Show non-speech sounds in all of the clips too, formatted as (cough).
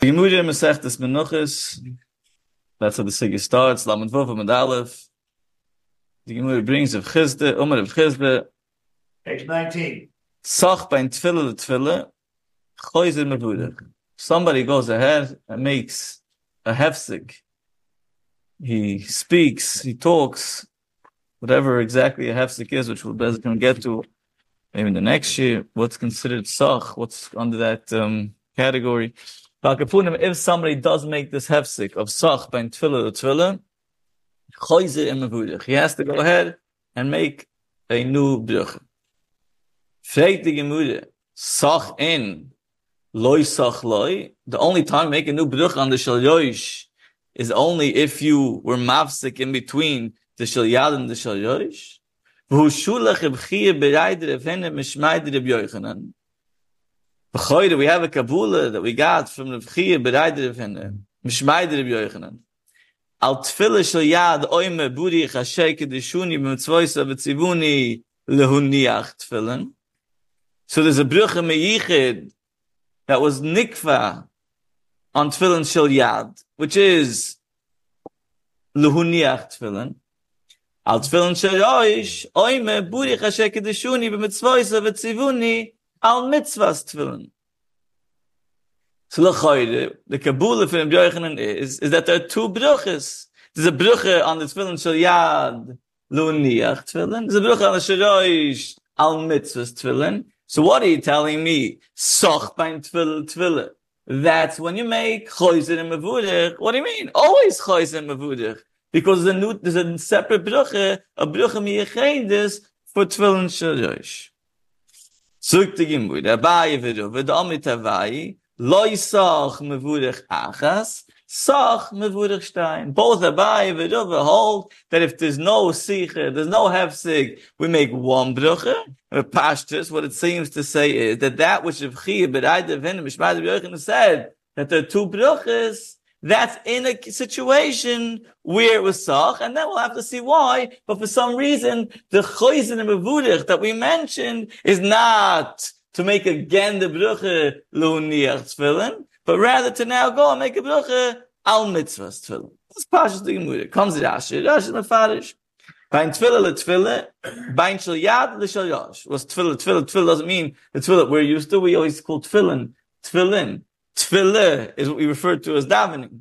The Gemara Masechtas Menuchas, that's how the Sigi starts, Lamed Vov Amad Aleph. The Gemara brings Rav Chisda, Umar of Chizde, Page 19. Sach bein Tfille le Tfille, Choyzer Mevudach. Somebody goes ahead and makes a hefsik. He speaks, he talks, whatever exactly a hefsik is, which we'll basically get to maybe in the next year, what's considered sach, what's under that um, category. If somebody does make this hefsik of sach ben Tfille to Tfille, choyzer im Mevudach. He has to go ahead and make a new bruch. Fragt die Gemüde, sach in, loy sach loy, the only time you make a new bruch on the shal yoish is only if you were mafsik in between the shal yad and the shal yoish. V'hu. B'choyre, we have a kabula that we got from the bchiyah bereider of henne, mishmayder of yoichanan. Al tfile shal yad oime buri chashei kedishuni b'mitzvoisa v'tzivuni lehuniach tfilen. So there's a bruch Meyichid that was nikva on tefillin shel yad, which is lehuniach tefillin. Al tefillin shel yoish, oime buri chashe kedeshuni b'mitzvoisa v'tzivuni al mitzvahs tefillin. So lechoyre, the Kabbalah for Rabbi Yochanan is, is that there are two bruches. There's a bruche on the tefillin shel yad, lehuniach tefillin. There's a bruche on the shel yoish, al mitzvahs tefillin. So what are you telling me? Soch bein tfil. That's when you make choizer and mavudich. What do you mean? Always choizer and mavudich. Because there's a, new, there's a separate bruche, a bruche miyachedis for tfil and Zug the gimbu, der Abaye vidu, vid amit Abaye, loy soch mavudich achas, soch mavudich stein. Both Abaye vidu, hold that if there's no sicher, there's no hefsig, we make one bruche, Pashtus, what it seems to say is that that which of Chiyah, but I defend Mishmad Yochanan said that there are two bruches, that's in a situation where it was Sach, and then we'll have to see why. But for some reason, the Choyzin and that we mentioned is not to make again the bruche Luniach Tfilin, but rather to now go and make a bruche Al Mitzvahs Tfilin. That's Pashtus the Gemara. Comes Rashi, Rashi Mefarish. Bein tfille le tfille, bein shel yad le shel yosh. Was tfille, tfille, tfille doesn't mean the tfille we're used to. We always call tfillin, tfillin. Tfille is what we refer to as davening.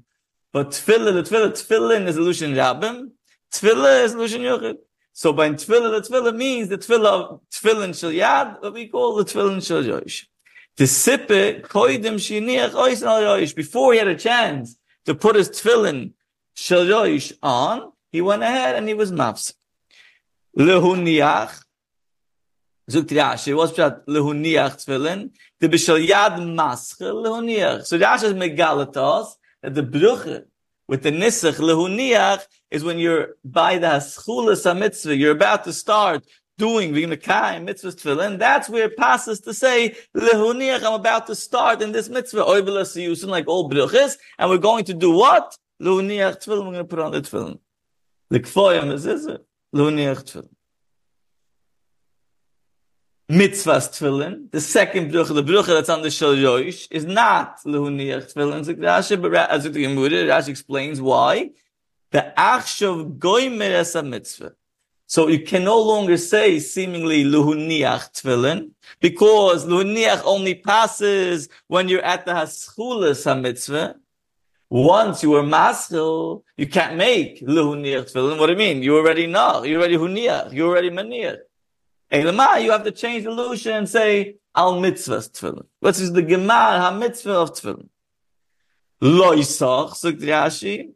But tfille, le tfille, tfillin is illusion rabbim. Tfille is illusion yochid. So bein tfille le tfille means the tfille of tfillin shel yad, what we call the tfillin shel yosh. The sippe, koidim shiniach ois al yosh. Before he had a chance to put his tfillin shel yosh on, he went ahead and he was mafsik. Lehuniach. Zukt Rashi, what's that lehuniach tefillin? The bishal yad masche lehuniach. So Rashi is megalatos that the bruche with the nisach lehuniach is when you're by the haschulas mitzvah, you're about to start doing v'gnakai mitzvahs tefillin. That's where it passes to say lehuniach. I'm about to start in this mitzvah oivelas like all bruches, and we're going to do what lehuniach tefillin. We're going to put on the tefillin. The kfoyim is is it lehuniach tefillin. Mitzvahs tefillin. The second brucha, the brucha that's on the shal yoish, is not lehuniach tefillin. So Rashi, the Gemara, Rashi explains why. The achshav goymer as a mitzvah. So you can no longer say seemingly luhuniach tefillin, because luhuniach only passes when you're at the haschulas ha-mitzvah. Once you were maschil, you can't make luhuniach tefillin. What do you mean? You already know. You already huniach. You already maniach. Elamai, you have to change the lusha and say al mitzvahs tefillin. What is the gemar ha mitzvah of tefillin? Lo yisach, sagt Rashi,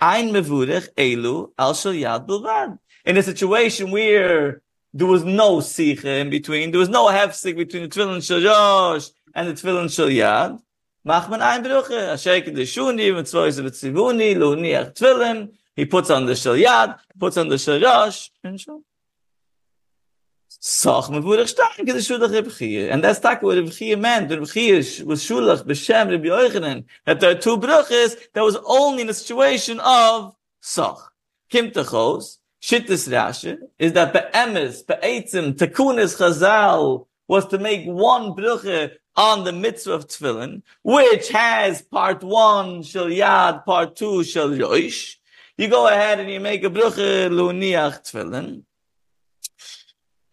ein mevurech elu al shal yad. In a situation where there was no sicha in between, there was no hefsik between the tefillin shal and the tefillin shal yad, mach man ein bruche, ashek de shuni, mitzvahs v'tzivuni, luhniach tefillin, he puts on the shal puts on the shal and shal. Sach mit wurde er stark in der Schule Rebchie. And that's tak what Rebchie meant. The Rebchie was Shulach b'Shem Rebbe Yochanan. That there are two bruches that was only in a situation of Sach. Kim Techos, Shittis Rashi, is that be'emes, be'etzim, tekunis Chazal, was to make one brucha on the mitzvah of tefillin, which has part one shel yad, part two shel yoish. You go ahead and you make a brucha luhuniach tefillin.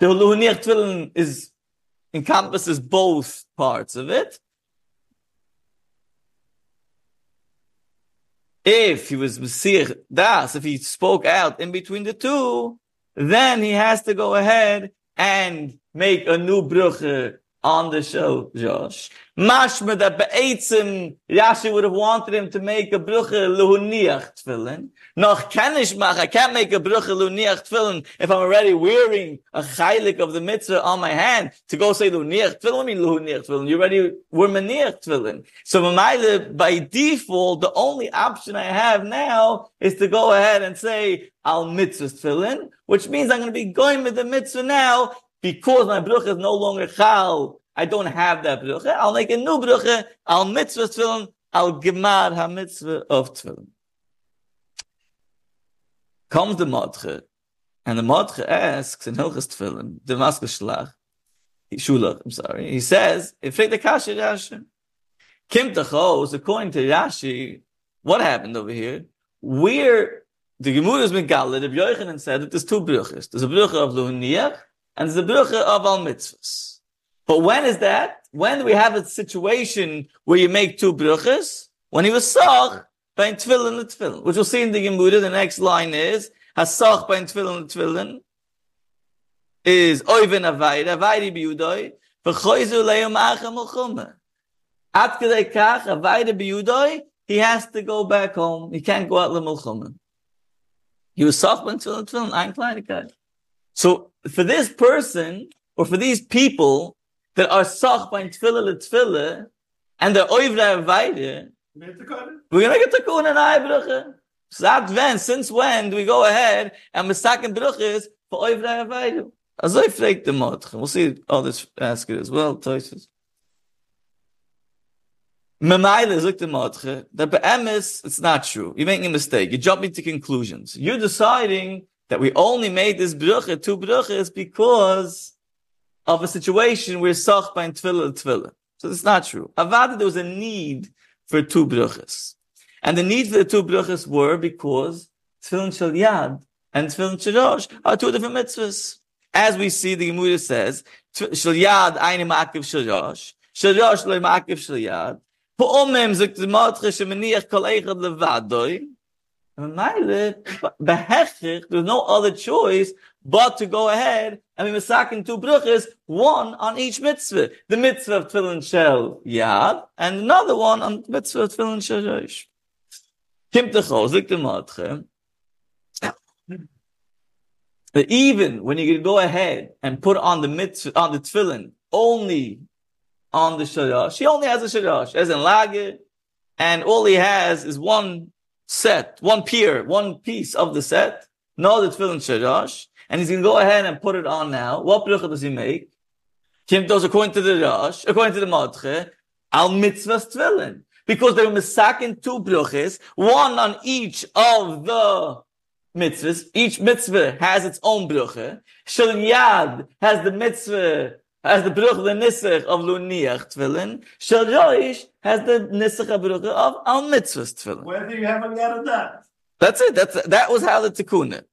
The tefillin is encompasses both parts of it. If he was Messiah Das, if he spoke out in between the two, then he has to go ahead and make a new brucha on the show, Josh. Mashma that be'etzim, Rashi would have wanted him to make a brucha luhuniach tefillin. Noch kann ich mach, I can't make a brucha luhuniach tefillin if I'm already wearing a chaylik of the mitzvah on my hand to go say luhuniach tefillin. I mean luhuniach tefillin. You already were maniach tefillin. So by default, the only option I have now is to go ahead and say al mitzvah tefillin, which means I'm going to be going with the mitzvah now because my brucha is no longer chal, I don't have that brucha. I'll make a new brucha. I'll mitzvah tefillin. I'll gemar ha mitzvah of tefillin. Comes the madche, and the madche asks in Hilchas tefillin, the Damascus shlach, shulach, I'm sorry. He says, if the kasha Rashi, kim tachos, according to Rashi, what happened over here? Where the Gemara been gathered, the Yochanan said that there's two bruchas. There's a brucha of luhniach, and the brucha of al mitzvahs. But when is that? When do we have a situation where you make two bruchas? When he was sach by tefillin tefillin, which we'll see in the Gemara. The next line is hasach by tefillin tefillin is oiven avayda avaydi biyudoi v'choizu le'yom acham ulchume. At kedei kach avayda biyudoi he has to go back home. He can't go out l'mulchume. He was sach by tefillin tefillin. Ein kleinigkeit. So for this person, or for these people that are sach by tefillah and they're oivra avayde, we're gonna get to kun and ay Sat when, since when do we go ahead and misaken bruches for oivra avayde? As I fragt the motch, we'll see others ask it as well, Toises. Memaile look the motche, that be'emes, it's not true. You're making a mistake. You're jumping to conclusions. You're deciding that we only made this bracha, two brachas, because of a situation where sach by tefillah tefillah. So it's not true. Avada, there was a need for two brachas. And the need for the two brachas were because tefillin shel yad and tefillin shel are two different mitzvahs. As we see, the Gemara says, shel yad eine ma'akiv shel rosh, shel rosh lo ma'akiv shel yad, Po'omem zok the matche shemeniach kol eichad levadoi, there's no other choice but to go ahead and be masakin two bruches, one on each mitzvah. The mitzvah of tefillin shel yad, and another one on mitzvah of tefillin shel yosh. Kim But even when you go ahead and put on the mitzvah, on the tefillin, only on the shalash, he only has a shalash, as in lage, and all he has is one set, one pier, one piece of the set, no the tefillin sharash, and he's going to go ahead and put it on now. What bracha does he make? Kim does according to the Rosh, according to the Madche, al mitzvahs tefillin. Because they were misakin two brachas, one on each of the mitzvahs. Each mitzvah has its own bracha. Shal Yad has the mitzvah has the bruch the nisach of luniach tefillin. Shel Yoish has the nisach bruch of al mitzvahs tefillin. Where do you have out of that? That's it. That's that was how the tikkun.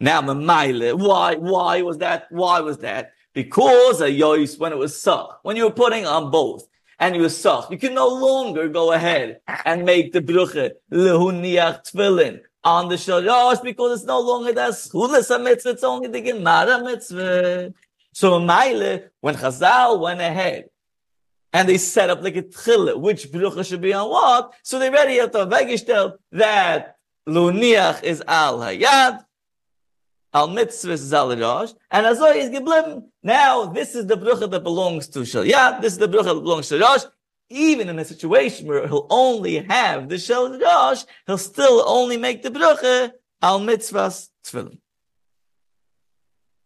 Now mamayle, why why was that? Why was that? Because a yois when it was sach, when you were putting on both, and you were sach, you can no longer go ahead and make the bruche lehuniach tefillin on the shalosh because it's no longer that schulas mitzvah, it's only the gemara mitzvah. So Maile, when Chazal went ahead and they set up like a tchille, which brucha should be on what, so they already have to vegistel that Luniach is al hayad, al mitzvah is al rosh, and azoy is geblim. Now, this is the brucha that belongs to shal yad, this is the brucha that belongs to rosh, even in a situation where he'll only have the shal rosh, he'll still only make the brucha al mitzvahs tefillin.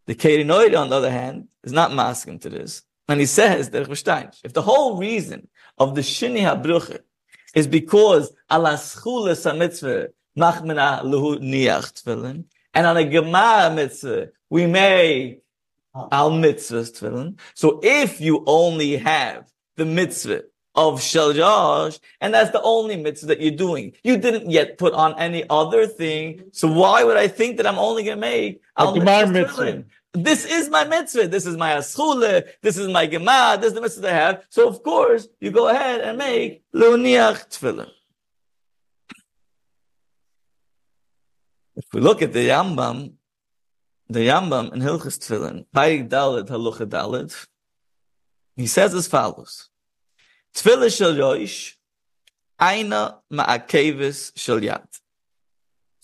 The Kerinoid, on the other hand, is not masking to this. And he says, if the whole reason of the Shini HaBruche is because ala schules mitzvah machmena luhu niach tefillin, and on a gemara mitzvah we may al mitzvahs tefillin. So if you only have the mitzvah of shel yash, and that's the only mitzvah that you're doing, you didn't yet put on any other thing. So why would I think that I'm only going to make al mitzvah. This is my mitzvah. This is my aschule. This is my gemah. This is the mitzvah I have. So of course you go ahead and make leoniach tefillin. If we look at the Yambam, the Yambam in Hilchas Tefillin, Payik Dalet Halucha Dalet, he says as follows: Tefillah shel Yoish, Aina Ma'akevis shel Yad.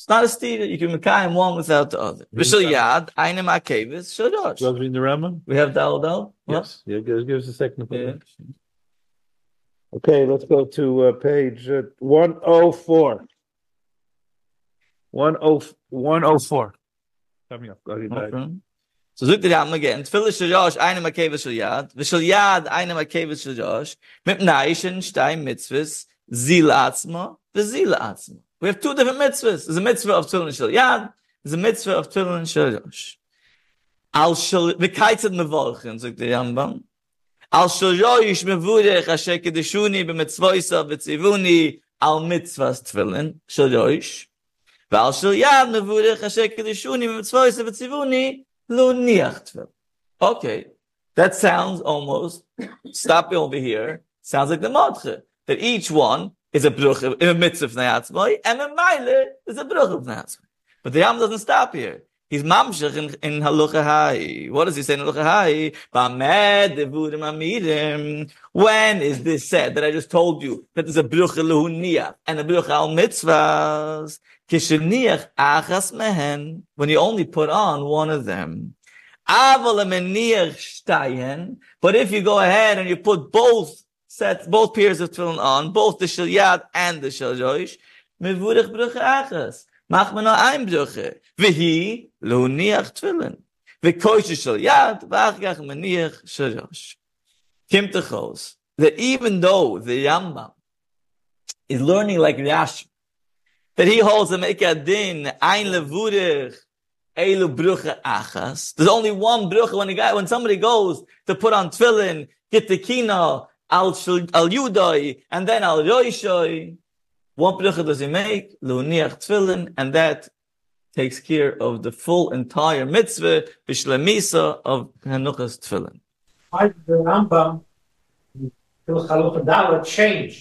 It's not a steer. You can make one without the other. V'shel Yad, Aina Ma'akevis shel Yoish. You read the Rambam? We have Dal Dal. Yes. Yeah, give, give us a second. Yeah. Okay, let's go to uh, page uh, 104. 10 104. Coming up. Go ahead, So look the Rambam again. Tefillah shel Yosh, Aina Ma'akevis shel Yad. V'shel Yad, Aina Ma'akevis shel Yosh. Mit Naishin, Shtayim Mitzvahs, Zil Atzma, V'Zil Atzma. We have two different mitzvahs. There's a mitzvah of Tefillin Shel Yad. There's a mitzvah of Tefillin Shel Yosh. Al Shel... V'kaitzet mevorchen, sagt der Rambam. Al Shel Yosh mevurech asher kedeshuni b'mitzvoysa v'tzivuni al mitzvahs Tefillin Shel Yosh. V'al Shel Yad mevurech asher kedeshuni b'mitzvoysa v'tzivuni lo niach Tefillin. Okay. That sounds almost, stopping over here, sounds like the Madche. That each one is a bruch, in a mitzvah of Neatzmai, and a Meile is a bruch of Neatzmai. But the Yam doesn't stop here. He's mamshach in, in Halucha Hai. What does he say in Halucha Hai? Ba'med devurim amirim. When is this said that I just told you that there's a bruch lehunia and a bruch al mitzvahs? Kisheniach achas mehen. When you only put on one of them. Aval. But if you go ahead and you put both sets, both pairs of tefillin on, both the shel and the shel joish, mevurich bruch achas. Mach nur ein bruche. Vehi lo niach tefillin. V'achgach meniach shel joish. Kim techos. That even though the Rambam is learning like Rashi, that he holds a make a din ein levurich elu bruche achas. There's only one bruche when a guy when somebody goes to put on tefillin, get the kina al shul- al yudai and then al yoishoi. One bruche does he make leuniach tefillin, and that takes care of the full entire mitzvah bishlemisa of hanuchas tefillin. Why did the Rambam, Phil Chalukah Dalet change?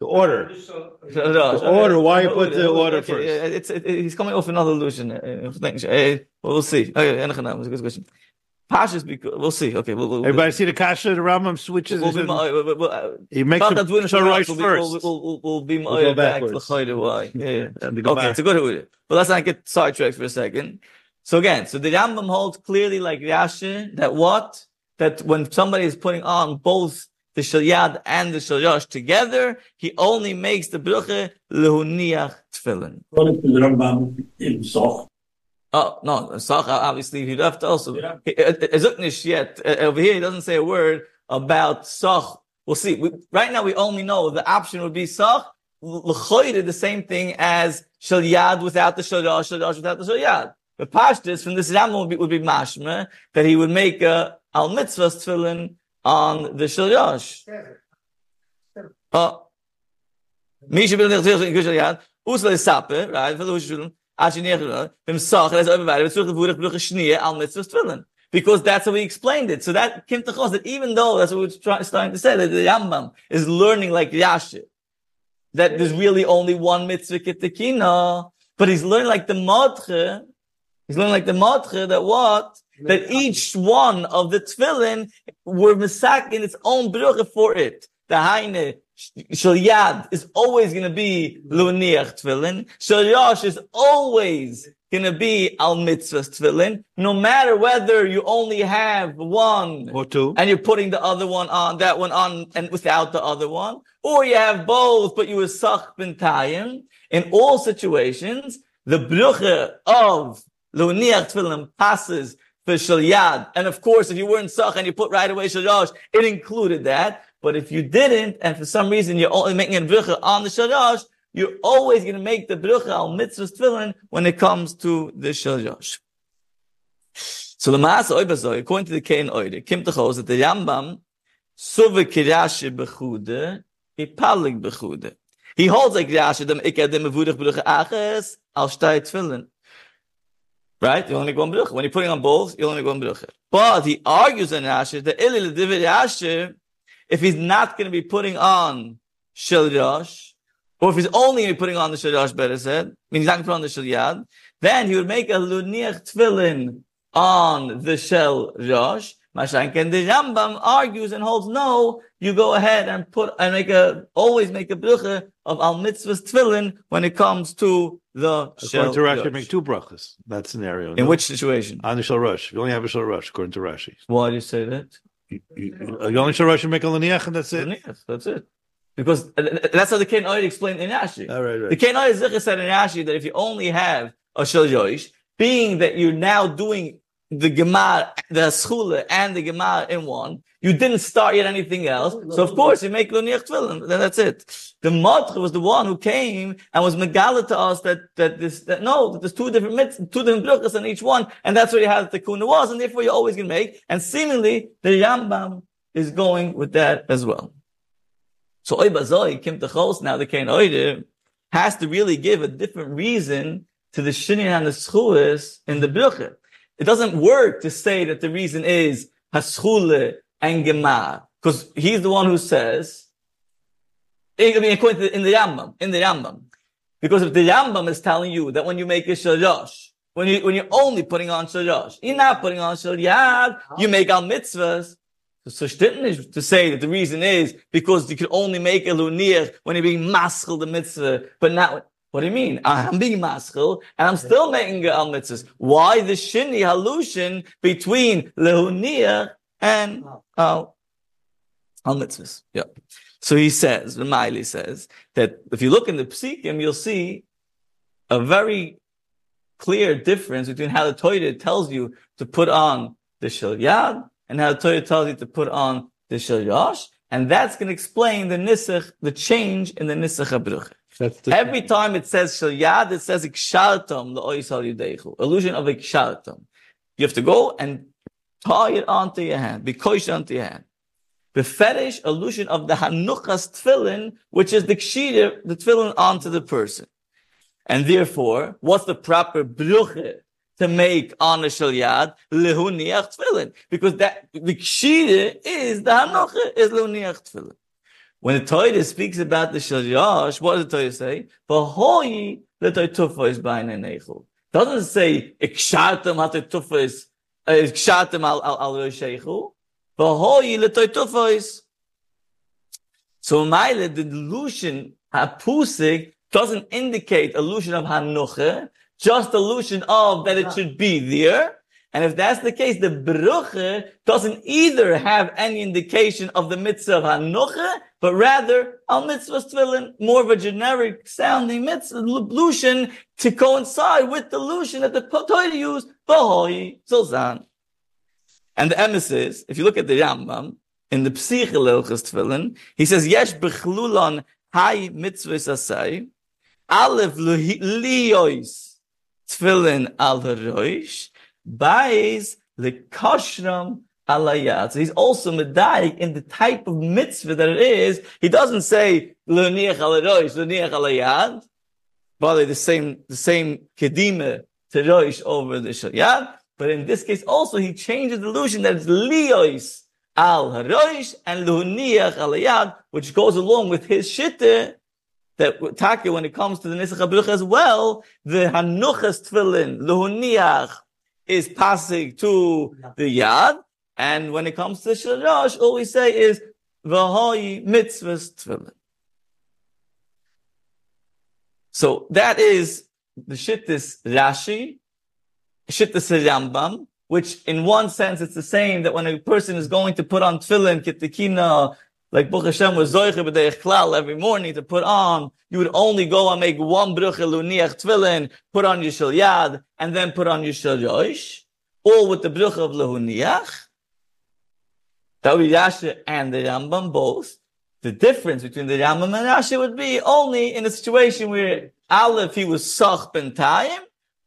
The order. The order, why you put the order first? It's, it, he's coming off another illusion. uh. Uh, we'll see. Okay, okay, a good question. Pashas, because we'll see. Okay, we'll, we'll, Everybody see the kasha? The Rambam switches. we'll be, his- we'll, we'll, we'll, uh, he makes thought a that doing so right we'll, first. We'll, we'll, we'll, we'll be We'll go more back to backwards. the why. (laughs) Yeah, yeah. Okay, Gemara. it's a good with it. But let's not get sidetracked for a second. So again, so the Rambam holds clearly like Rashi that what? That when somebody is putting on both the Shalyad and the Shalyash together, he only makes the bruche lehuniach tefillin. According to the Rambam in Soch, Oh, no, Sach, obviously, he left also. Yeah. He- uh, uh, Zuknish yet. Uh, Over here, he doesn't say a word about Sach. We'll see. We, right now, we only know the option would be Sach, L'choyre, the same thing as Shal Yad without the Shal Yad, Shal without the Shal Yad. The Pashtus from this Rambam would be, would be Mashma, that he would make a Al Mitzvah's tefillin on the Shal Yash. Oh. Misha bin Zirch in Kushal Yad. Usle Sappe, right, Ushul. Ashi Bim Sach, that's over Bruch Al Mitzvah's tefillin. Because that's how we explained it. So that came to that even though that's what we're trying, to say, that the Rambam is learning like Rashi, that there's really only one mitzvah ketekina, but he's learning like the Madche, he's learning like the Madche that what? That each one of the tefillin were misak in its own brucha for it. The Haine, Shal Yad is always going to be Luniach tefillin. Shal is always going to be Al Mitzvah's tefillin. No matter whether you only have one Or two. and you're putting the other one on, that one on, and without the other one, or you have both, but you were sach b'ntayim. In all situations, the brucha of Luniach tefillin passes for shalyad. And of course, if you weren't sach and you put right away shalash, it included that. But if you didn't, and for some reason you're only making a brucha on the shalash, you're always going to make the brucha al mitzvah's tefillin when it comes to the shalash. So the Maas Oibazoi, according to the Kain Oide, Kim Techos, that the Rambam, Suve Kirashe Bechude, he Palig Bechude. He holds like Kirashe, dem Ikke dem Mevudig Bruche Aches, al Stai Tfilin. Right? You only go on Bruche. When you're putting on both, you only go on Bruche. But he argues in Rashi, the Ili Ledivid Rashi, if he's not going to be putting on Shel or if he's only going to be putting on the Shel Rosh, better said, I mean, he's not going to put on the Shel Yad, then he would make a Luniach Tfilin on the Shel Rosh. Mashanken, the Rambam argues and holds, no, you go ahead and put, and make a, always make a brucha of Al Mitzvah's Tfilin when it comes to the Shel According to Rashi, make two brachas. That scenario. In no? which situation? On the Shal Rosh. You only have a Shal Rosh, according to Rashi. Why do you say that? You, you, you only Shal Rosh, you make a Laniach, and that's it. That's it. Because that's how the Ken Oid explained in Rashi. Ah, All right, The right. Ken Oid said in Rashi that if you only have a Yoish, being that you're now doing the Gemar, the Schule and the Gemar in one, you didn't start yet anything else. So of course you make Luniach then that's it. The Matre was the one who came and was megala to us that, that this, that no, that there's two different mitz, two different brachas in each one, and that's what you had the Kuna was, and therefore you're always going to make, and seemingly the Yambam is going with that as well. So Oy Bazoi, Kim Techos, now the Kain Oide, has to really give a different reason to the Shinyan and the Schulis in the Bruche. It doesn't work to say that the reason is Haschule and Gemar, because he's the one who says, I mean, according to, in the Rambam, in the Rambam. Because if the Rambam is telling you that when you make a Shalosh, when you, when you're only putting on Shalosh, you're not putting on Shal Yad, you make al mitzvahs, so stimmt nicht to say that the reason is because you can only make a lunir when you're being maschel the mitzvah, but not, what do you mean? (laughs) I'm being maschel and I'm still making al mitzvahs. Why the shini hallusion between lehunia and al, al mitzvahs? Yeah. So he says, Ramaili says, that if you look in the psikim, you'll see a very clear difference between how the Torah tells you to put on the Shal Yad and how the Torah tells you to put on the Shal And that's going to explain the Nisach, the change in the Nisach HaBruch. That's the, Every time it says Shal Yad, it says Ikshartam, the Oisal Yudeichu. Illusion of Ikshartam. You have to go and tie it onto your hand, be kosher onto your hand. The fetish illusion of the Hanukkah's tefillin, which is the kshir, the tefillin onto the person. And therefore, what's the proper bruche to make on a shal yad? Lehuniach tefillin. Because that, the kshir is, the Hanukkah is lehuniach tefillin. When the Torah speaks about the Shalyash, what does the Torah say? V'hoi l'toitufo is b'ayin neichel. Doesn't say, ikshartam ha'toitufo is, uh, ikshartam al, al, al rosheichu. V'hoi l'toitufo is. So Maile, the delusion, ha'pusik, doesn't indicate illusion of hanucha, just illusion of that it should be there. And if that's the case, the bruche doesn't either have any indication of the mitzvah of but rather al mitzvah tefillin, more of a generic sounding mitzvah illusion to coincide with the illusion that the Torah used, v'hoi zolzan. And the emissaries, if you look at the Rambam, in the Psiche Lilchus Tefillin, he says, Yesh bechlulon hai mitzvahs asay, Aleph liyois Tefillin al haroish, Bais lekashram alayat. So he's also medayik in the type of mitzvah that it is. He doesn't say leniach al haroish, leniach alayat, but the same, the same kedima to roish over the shayat. But in this case also he changes the illusion that it's liyois al haroish and luhuniach alayad, which goes along with his shitte that Taka, when it comes to the Nisach as well, the Hanuchas Tfilin, luhuniach, is passing to the Yad, and when it comes to Shalosh, all we say is V'hoi mitzvahs Tfilin. So that is the Shittis Rashi, Shittis Rambam, which in one sense it's the same that when a person is going to put on tefillin, kitikina, like Baruch Hashem was zoiche b'deich klal every morning to put on, you would only go and make one bruch luniach tefillin, put on your shal yad, and then put on your shal yosh, all with the bruch of lehuniach. That would be and the Rambam both. The difference between the Rambam and Rashi would be only in a situation where Aleph he was sach ben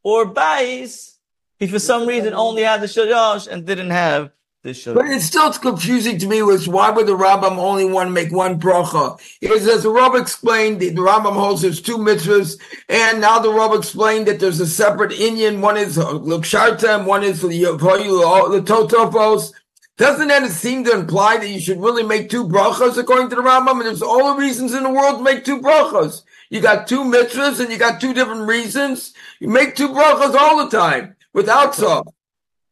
or Bais he for some reason only had the shalosh and didn't have the But it's still confusing to me was why would the Rambam only want to make one bracha? Because as the Rav explained, the, Rambam holds there's two mitzvahs, and now the Rav explained that there's a separate Indian. One is Luksharta and one is the the Totofos. Doesn't that seem to imply that you should really make two brachas according to the Rambam? And there's all the reasons in the world to make two brachas. You got two mitzvahs and you got two different reasons. You make two brachas all the time without salt.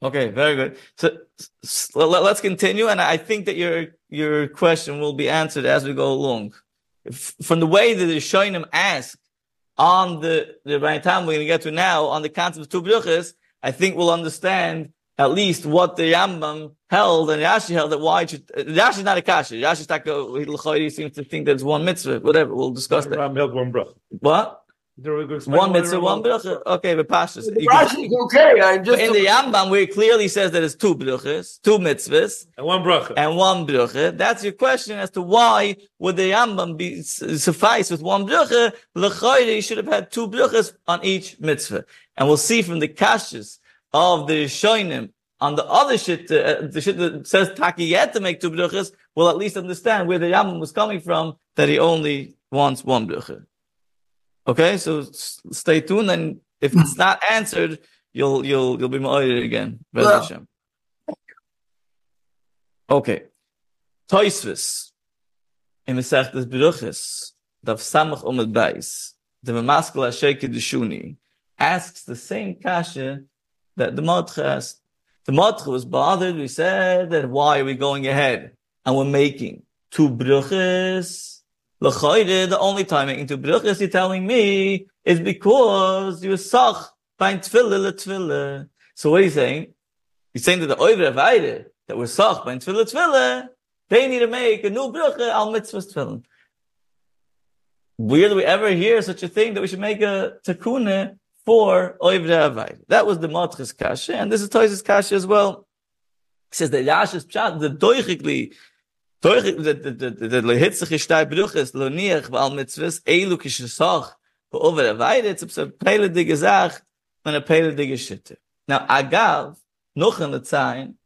Okay, very good. So s- let- let's continue, and I think that your your question will be answered as we go along. F- From the way that the Shoinim ask on the the Raitam we're going to get to now on the concept of two bruchas, I think we'll understand at least what the Rambam held and Rashi held that why it should, Rashi is not a kasha. Rashi's like a, he seems to think that it's one mitzvah. Whatever, we'll discuss that. Held one bracha. What? There we go, explain One mitzvah, the one Rambam- brucha. Okay, but pashas. The Rashi is okay. I'm just in the Rambam, where it clearly says that it's two bruchas, two mitzvahs, And one bracha. and one brucha. That's your question as to why would the Rambam be suffice with one brucha? L'chayre, you should have had two bruchas on each mitzvah. And we'll see from the kashas of the Rishonim on the other shit, uh, the shit that says Taki yet to make two bruchas, we'll at least understand where the Rambam was coming from, that he only wants one brucha. Okay, so s- stay tuned, and if it's not (laughs) answered, you'll you'll you'll be moired again. Bez Well- Hashem. Okay. Toisvis. In Mesechtes Beruches, Dav Samach Omed Beis, the Mamaskel Hashem Kedishuni, asks the same kasha that the Modcha asked. The Modcha was bothered. We said that why are we going ahead and we're making two bruches? The only time making two bruches, you're telling me, is because you're sach by tefillah letefillah. So what are you saying? He's saying that the Oivre Avaide, that we're sach by tefillah tefillah, they need to make a new brucha al mitzvahs tefillin. Where do we ever hear such a thing that we should make a takuna for Oivre Avaide? That was the Matchis Kasha, and this is Toys's Kasha as well. He says that Yash's Pshat, the doichikli, Doch de de hitze de bruch is lo nier weil mit zwis elukische sach wo over der weide zum so pele de gesagt meine pele de geschitte now agal noch an der zein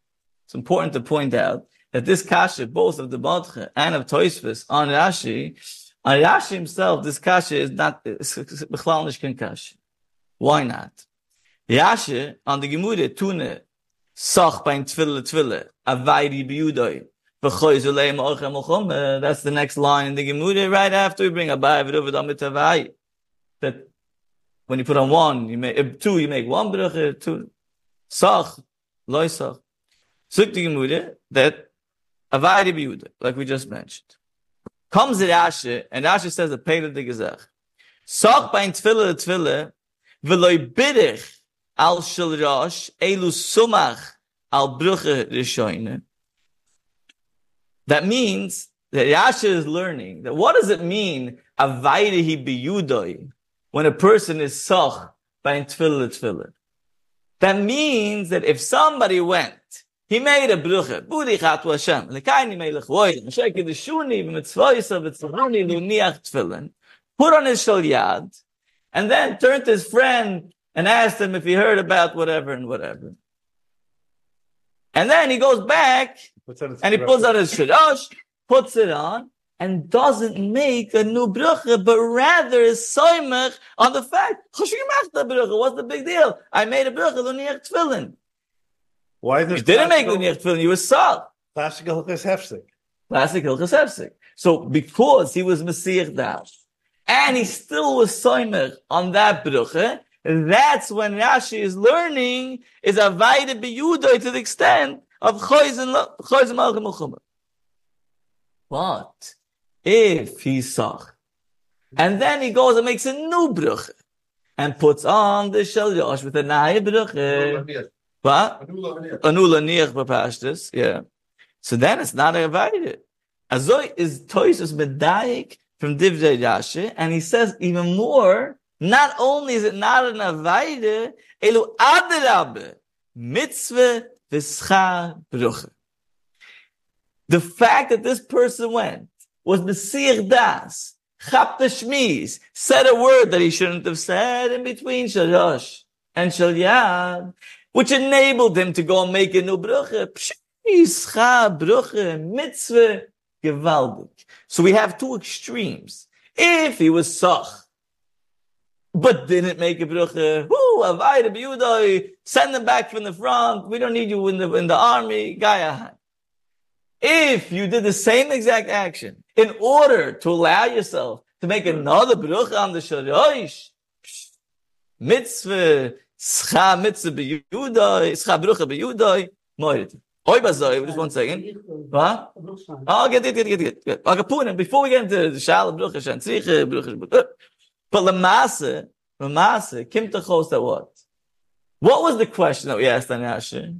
it's important to point out that this kashe both of the batre and of toisvis on rashi on rashi himself this kashe is not bekhlanish kan kashe why not? Rashi on the gemude tune sach beim twille twille a weide biudoi that's the next line in the Gemüde, right after we bring Abai avai. That when you put on one, you make, uh, two, you make one bracha, two, sach, loy sach. Zuk the Gemüde, that Avayri biyuda, like we just mentioned. Comes the Rashi, and Rashi says the Pele de Gezach. Sach bein tfille tfille, v'loi bidich al shel rosh, elu sumach al bruche rishoine. That means that Yasha is learning that what does it mean, Avayri biyudoi, when a person is soch by tfille tfille? That means that if somebody went he made a bruche. Budi chatu Hashem. Lekaini melech void. Moshe kedeshuni v'mitzvoysa v'tzvoni luniach tefillin. Put on his shalyad. And then turned to his friend and asked him if he heard about whatever and whatever. And then he goes back? And he pulls out his shalosh, puts it on, and doesn't make a new brucha, but rather is soimach on the fact, "Choshimach brucha, what's the big deal? I made a brucha, luniach tefillin. Why is You didn't make luniach tefillin, you were sal. Plastic is hefsek. Classic Hilchas Hefsek. So because he was Messiah Dash, and he still was Soimer on that bruche, that's when Rashi is learning is Avaida Biyudoi to the extent of Choizen Malchim Melchumah. But if he saw, and then he goes and makes a new bruche, and puts on the Shel Yosh with a Naya bruche, what? Anula Niach Bapashtis, yeah. So then it's not Avaida. Azoy is Toisus Medayik from Divrei Rashi, and he says even more, not only is it not an Avaida, Elu Adarabe, Mitzvah Bruche. The fact that this person went was Messiah Das, Chapta Shmiz, said a word that he shouldn't have said in between Shalosh and Shalyad, which enabled him to go and make a new brucha. Pshischa brucha mitzvah gewaldig. So we have two extremes. If he was sach, but didn't make a brucha, whoo, avayda biyudai, send them back from the front. We don't need you in the in the army. Gaya. Uh, if you did the same exact action in order to allow yourself to make another brucha on the shalosh, mitzvah, scha mitzvah biyudai, scha brucha biyudai, moirit. Oi bazoi, just one second. What? Oh, get it, get it, get it, get before we get into the shalom brucha, shan tzriche, brucha, brucha, but lamasa, lamasa, kim tachos that what? What was the question that we asked on Asher?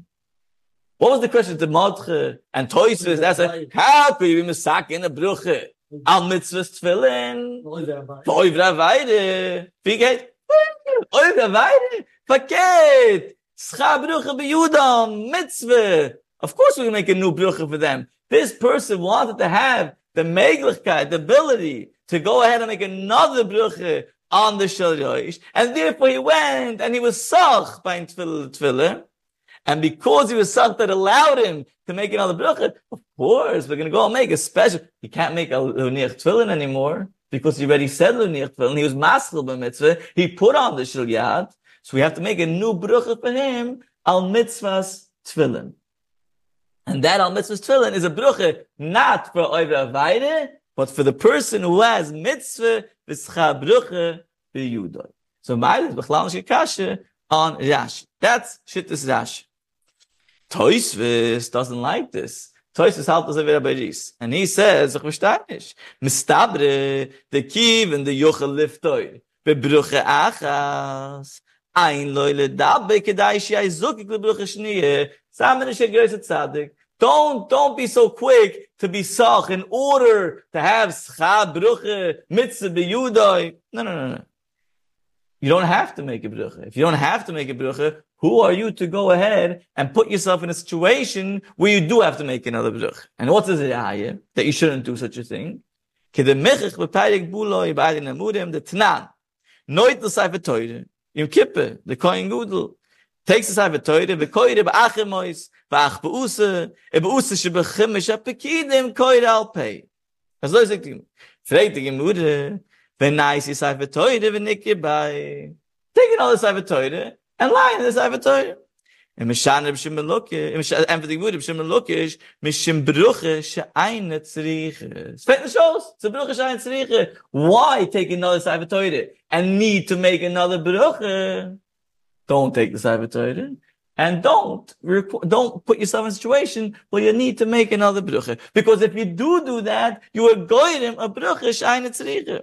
What was the question to Modche and Toysis? That's a, how could you be misak in a brucha? Al mitzvahs tefillin, Oy Weide. Wie geht? Oy Weide. Verkehrt. Scha brucha beyudam, mitzvah. Of course we can make a new brucha for them. This person wanted to have the meglichkeit, the ability to go ahead and make another brucha on the Shal Yoish. And therefore he went and he was sach by tefillah. And because he was sach that allowed him to make another bracha, of course, we're going to go and make a special. He can't make a luniach tefillin anymore because he already said tefillin. He was maskil b'mitzvah. He put on the shil yad. So we have to make a new bracha for him, al mitzvahs tefillin. And that al mitzvahs tefillin is a bracha not for oivra avayde, but for the person who has mitzvah v'scha bracha b'yudoi. So ma'il is b'chlal shikasha on Rashi. That's shittus Rashi. Toisvis doesn't like this. Toisvis halt das wieder bei Ries. And he says, ich verstehe nicht. Mistabre, the kiv and the yochel liftoi. Bebruche achas. Ein loile dabbe kedai shi ai zukik lebruche shniye. Samen ish a größe tzadik. Don't, don't be so quick to be sach in order to have scha bruche mitzvah beyudoi. No, no, no, no. You don't have to make a brucha. If you don't have to make a brucha, who are you to go ahead and put yourself in a situation where you do have to make another brucha? And what is it here that you shouldn't do such a thing? The Tnan, Noit the the takes us have toide we koide be achmois va ach be use e be use she be khme she be kidem koide al pe as lo zek tim freite ge mude wenn nice is have toide wenn ik bei taking all this have toide and lying this have toide im shane bim shim loke im shane em fadig mude bim shim loke is mit shim bruche she eine zriche fällt no shos zu bruche she eine zriche why taking all this over toide and need to make another bruche? Don't take the Sefer Teure. And don't don't put yourself in a situation where you need to make another bruche. Because if you do do that, you are going him a bruche shine tzriche.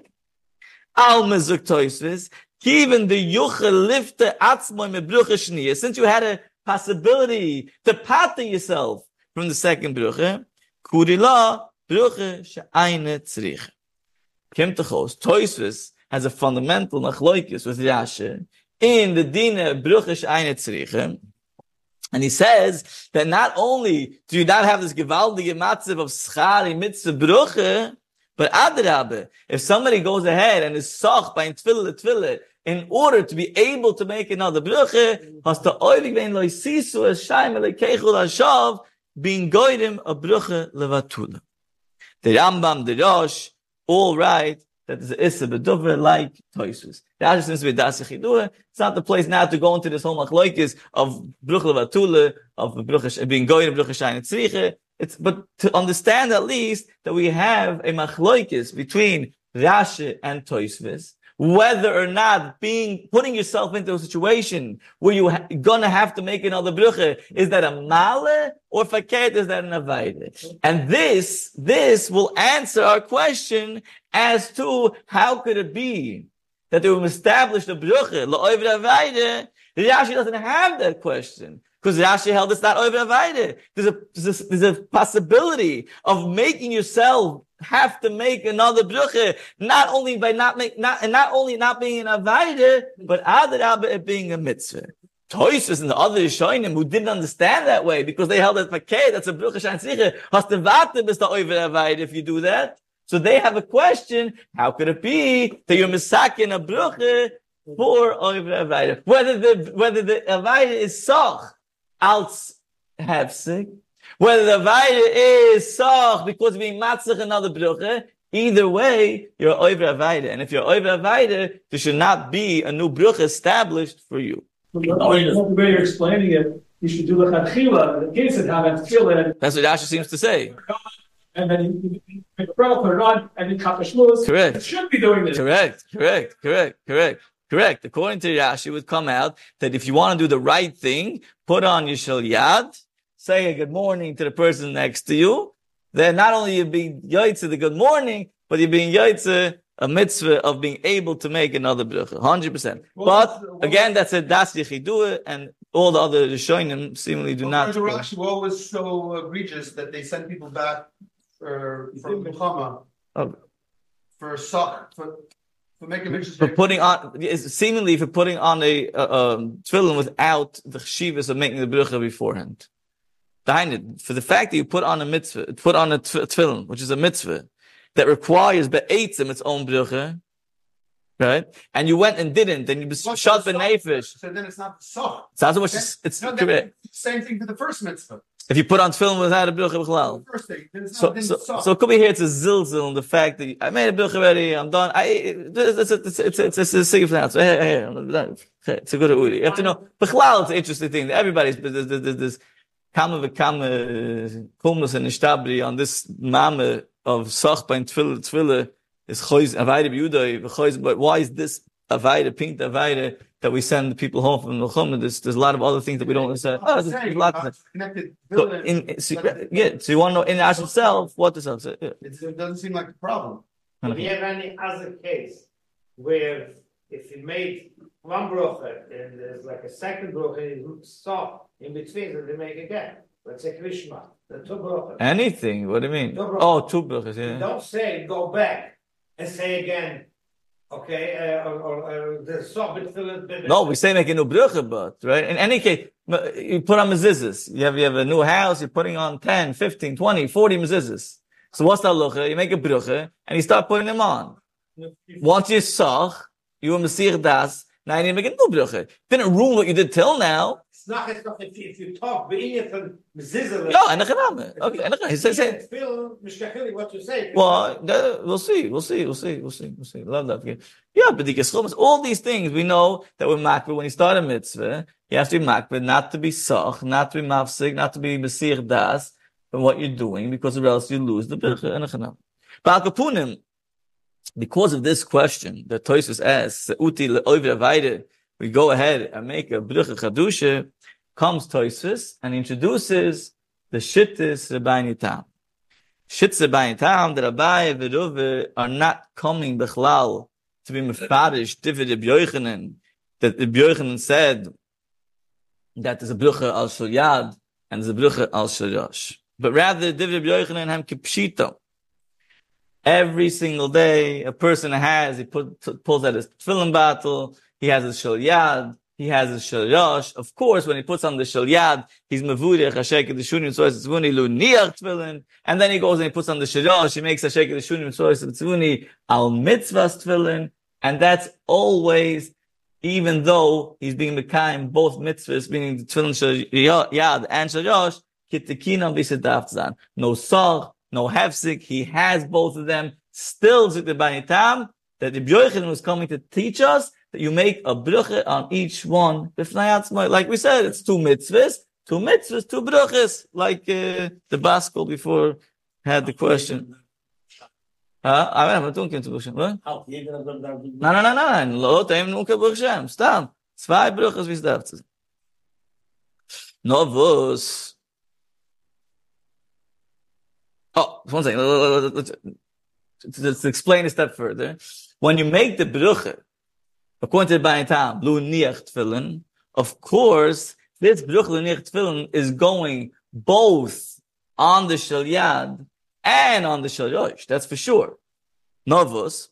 Al mezuk toisvis, even the yucha lifte atzmoy me bruche shniya, since you had a possibility to pattern yourself from the second bruche, kurila bruche she'ayne tzriche. Kim techos, toisvis has a fundamental nachloikis with Rashi in the dina bruche she'ayne tzriche, and he says that not only do you not have this gewaldige matziv of schari mitzvah bruche, but adrabe, if somebody goes ahead and is soch by tefillah tefillah in order to be able to make another bruche, has to oivig vein loy sisu es shaim ele keichul hashav, being goyim a bruche levatula. The Rambam, the Rosh, all right, that is a issa like toisus. Since we das It's not the place now to go into this whole machlokes of bruche levatula, of bruche being goyim bruche shain tzriche. It's, but to understand at least that we have a machloikis between Rashi and Toisvis, whether or not being, putting yourself into a situation where you're ha- gonna have to make another bruche, is that a male or faket, is that an avaide? And this, this will answer our question as to how could it be that they will establish the bruche, la'oivre avaide, Rashi doesn't have that question. Because Rashi held it's not over There's a, there's a, there's a possibility of making yourself have to make another bruche, not only by not make, not, and not only not being an Avaida, but Adarabba it being a mitzvah. Toisus and the other Rishonim who didn't understand that way because they held that okay, that's a bruche shain tzriche. Hast du warten bis der over Avaida if you do that? So they have a question, how could it be that you're misakin a bruche for over Avaida. Whether the whether the Avaida is Soch als Hefsik, whether the Avaida is Soch because being Matzach another Bruche, either way, you're over Avaida. And if you're over Avaida, there should not be a new Bruche established for you. The way you're explaining it, you should do the Chachila, the kids that have that That's what Asher seems to say. And then you make a prayer, put it on, and then cut the shmuz. Correct. It should be doing this. Correct, correct, correct, correct, correct. According to Rashi, it would come out that if you want to do the right thing, put on your shal yad, say a good morning to the person next to you. Then not only you being yaitze the good morning, but you're being yaitze a mitzvah of being able to make another bracha, hundred percent. But again, that's a das yichidua, and all the other rishonim seemingly do not. According to Rashi, what was so egregious that they sent people back for from Muhammad Oh. for sock for for making mixes. for putting on seemingly for putting on a uh, um, tefillin without the chivas of making the bracha beforehand. Behind it, for the fact that you put on a mitzvah, put on a tef- tefillin, which is a mitzvah that requires be'etzim its own bracha, right? And you went and didn't, and you What's shot the the nefesh. So then it's not the sock. So that's what it's, it's no, correct. then same thing for the first mitzvah. If you put on tefillin without a bracha b'chalal. first thing. Then it's not So, so, so it could be here. It's a zilzil in the fact that I made a bracha already. I'm done. I, it's, it's, it's, it's, it's, it's a sig now. So I'm done. It's a good uri. You have to know. B'chalal, it's an interesting thing. Everybody's there's, there's, there's kama v'kama kumnus and ishtabri on this mama of sachba and tefillah. Tefillah is choiz avayda b'yudai v'choiz. But why is this avayda pink avayda that we send the people home from the chumah? There's there's a lot of other things that we don't understand. Oh, there's, there's lots of uh, so in, so, yeah, so you want to know in Ash itself what does say? Yeah. it doesn't seem like a problem. Do you have any other case where if you made one brocha and there's like a second brocha you stop in between and they make again? Let's say Krishma, the two brochas. Anything? What do you mean? Oh, two brachas. You Yeah. Don't say go back and say again, okay, uh, or, or, uh, the stop it till it. No, we say make a new bracha, but right. In any case, you put on mezuzahs. You have you have a new house. You're putting on 10, 15, 20, 40 mezuzahs. So what's that lucha? You make a bracha and you start putting them on. Once you sach, you a mesir das. Now you make a new bracha. Didn't ruin what you did till now. Not, it's not, if you, if you talk, in from Mezizah. No, and Okay, and he says. say- Feel, Mishkachili, what you say. Well, that- we'll see, we'll see, we'll see, we'll see, we'll see. Love that. Yeah, but the Geschomas, all these things, we know that we're makbid when you start a mitzvah, you have to be makbid, not to be soch, not to be mafsik, not to be mesir das, from what you're doing, because or else you lose the bircha and a But Al because of this question that Toisus asks, Uti avaide, we go ahead and make a bircha chadusha, comes Toisus and introduces the shittis Rabbi Tam. Shitze by Tam, that Abai and Ruve are not coming bechlal to be mefarish David the Yochanan, that the Yochanan said that there's a brucha al shalyad and there's a brucha al shalyash. But rather, David Yochanan ham kipshito. Every single day, a person has, he put, pulls out his tefillin battle, he has his shalyad, he has his shalyash. Of course, when he puts on the shalyad, he's mavudech, hashek, the shunim, so it's zvuni, lu niach tefillin, and then he goes and he puts on the shalosh, he makes shunim, so it's tzvuni, al mitzvahs tefillin, and that's always, even though he's being mekayim both mitzvahs, meaning the tefillin shal yad and shalosh, kitikinam bisedavtzan. No sar, no hefsik, he has both of them, still zikte banitam, that the B'yoichin was coming to teach us that you make a brucha on each one. Like we said, it's two mitzvahs, two mitzvahs, two bruchas, like uh, the Baskel before had the question. Huh? I mean, I'm doing into Bruch What? Halt, jeder soll da- Nein, nein, nein, nein, nein. Lo, taim nunca Bruch Shem. Stam. Zwei Bruchas, wie es darf zu sein. No, was? Oh, one second. Let's explain a step further. When you make the Brucha, according to Bain Lu Niach Tfilin, of course, this Bruch Lu Niach Tfilin is going both on the Shalyad and on the Shalyosh. That's for sure. Novus.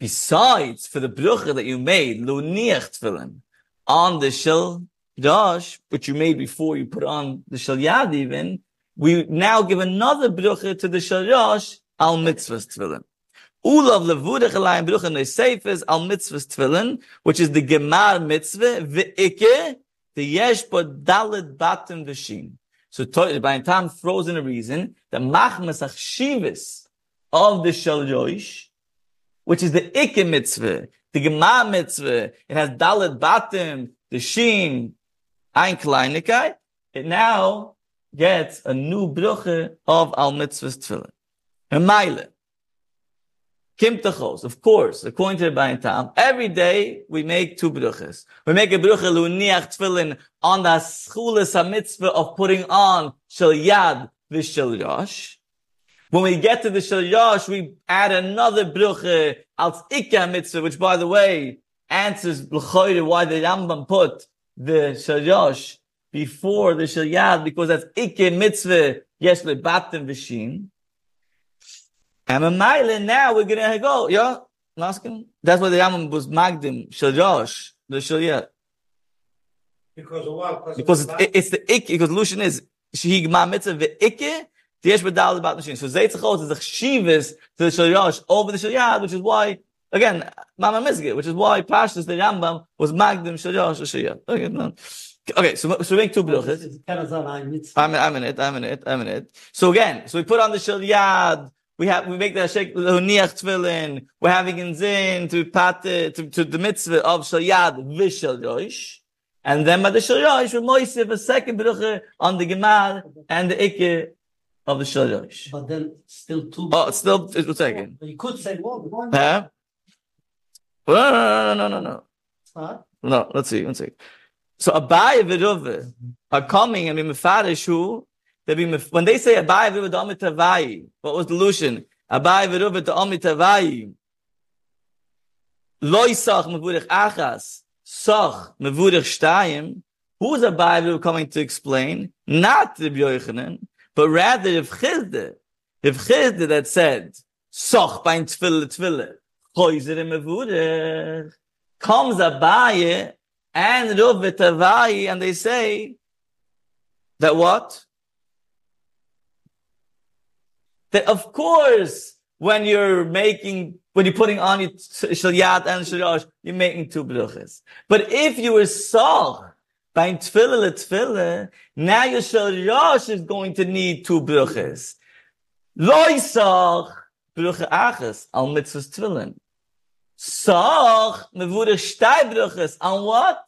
Besides, for the Brucha that you made, Lu Niach Tfilin, on the Shalyosh, which you made before you put on the Shalyad even, we now give another Brucha to the Shalyosh al Mitzvahs Tfilin. Ulav levudach alayim brucha neseifes al mitzvahs tefillin, which is the gemar mitzvah, ve'ike, the yesh bo dalet batim v'shin. So by the time throws in a reason, the machmas achshivis of the shel yoish, which is the ikke mitzvah, the gemar mitzvah, it has dalet batim, the shin, ein kleinikai, it now gets a new brucha of al mitzvahs tefillin. A mile. Kim Tachos, of course, according to the Tam, every day we make two bruchas. We make a brucha luniach tefillin on the schulas mitzvah of putting on shel yad yosh. When we get to the shel yosh, we add another brucha als ikka mitzvah, which by the way, answers why the Rambam put the shel yosh before the shel yad, because that's ikke mitzvah yesh lebatim v'shin. And a mile and now we're gonna go, yeah, Naskin? That's why the Rambam was magdim shel yosh, the shel. Because of what? Because of it's, it's the ikke, because Lushan is shehi gma mitzvah ve'ike, the yesh bedal about machine. So Zeitzachos is a chshivas to the shel over the shel which is why, again, Mama Mizgit, which is why Pashtas the Rambam was magdim shel yosh or. Okay, no. Okay, so, so we make two bruchas. I'm, I'm in it, I'm in it, I'm in it. So again, so we put on the shel yad, we have, we make the shek, the niach tefillin, we're having in zin to pat, to, to the mitzvah of shel yad v'shel yosh. And then by the shel yosh, we moisiv a second brucha on the gemar and the ikke of the shel yosh. But then still two. Oh, it's still, it's a second. You could say more. why not? Huh? No, no, no, no, no, no. Let's see, one second. So Abai and Viruva are coming and be mefarish who when they say Abai to Amitavai, what was the illusion? Abai to Amitavai. Lo Yisach mevurich achas, Sach mevurich shtayim. Who's Abai and coming to explain? Not the Yochanan, but rather if Chisda, if Chisda that said Sach bein Tfille Tfille, Choizer mevurich, comes Abaye and Ruv Tavai, and they say that what? That of course, when you're making, when you're putting on your shalyat and shalash, you're making two bruchas. But if you were sach by tefillah tefillah, now your shalash is going to need two bruchas. Loi sach brucha achas al mitzvahs tefillin. Sach mevurich shtay bruchas on what?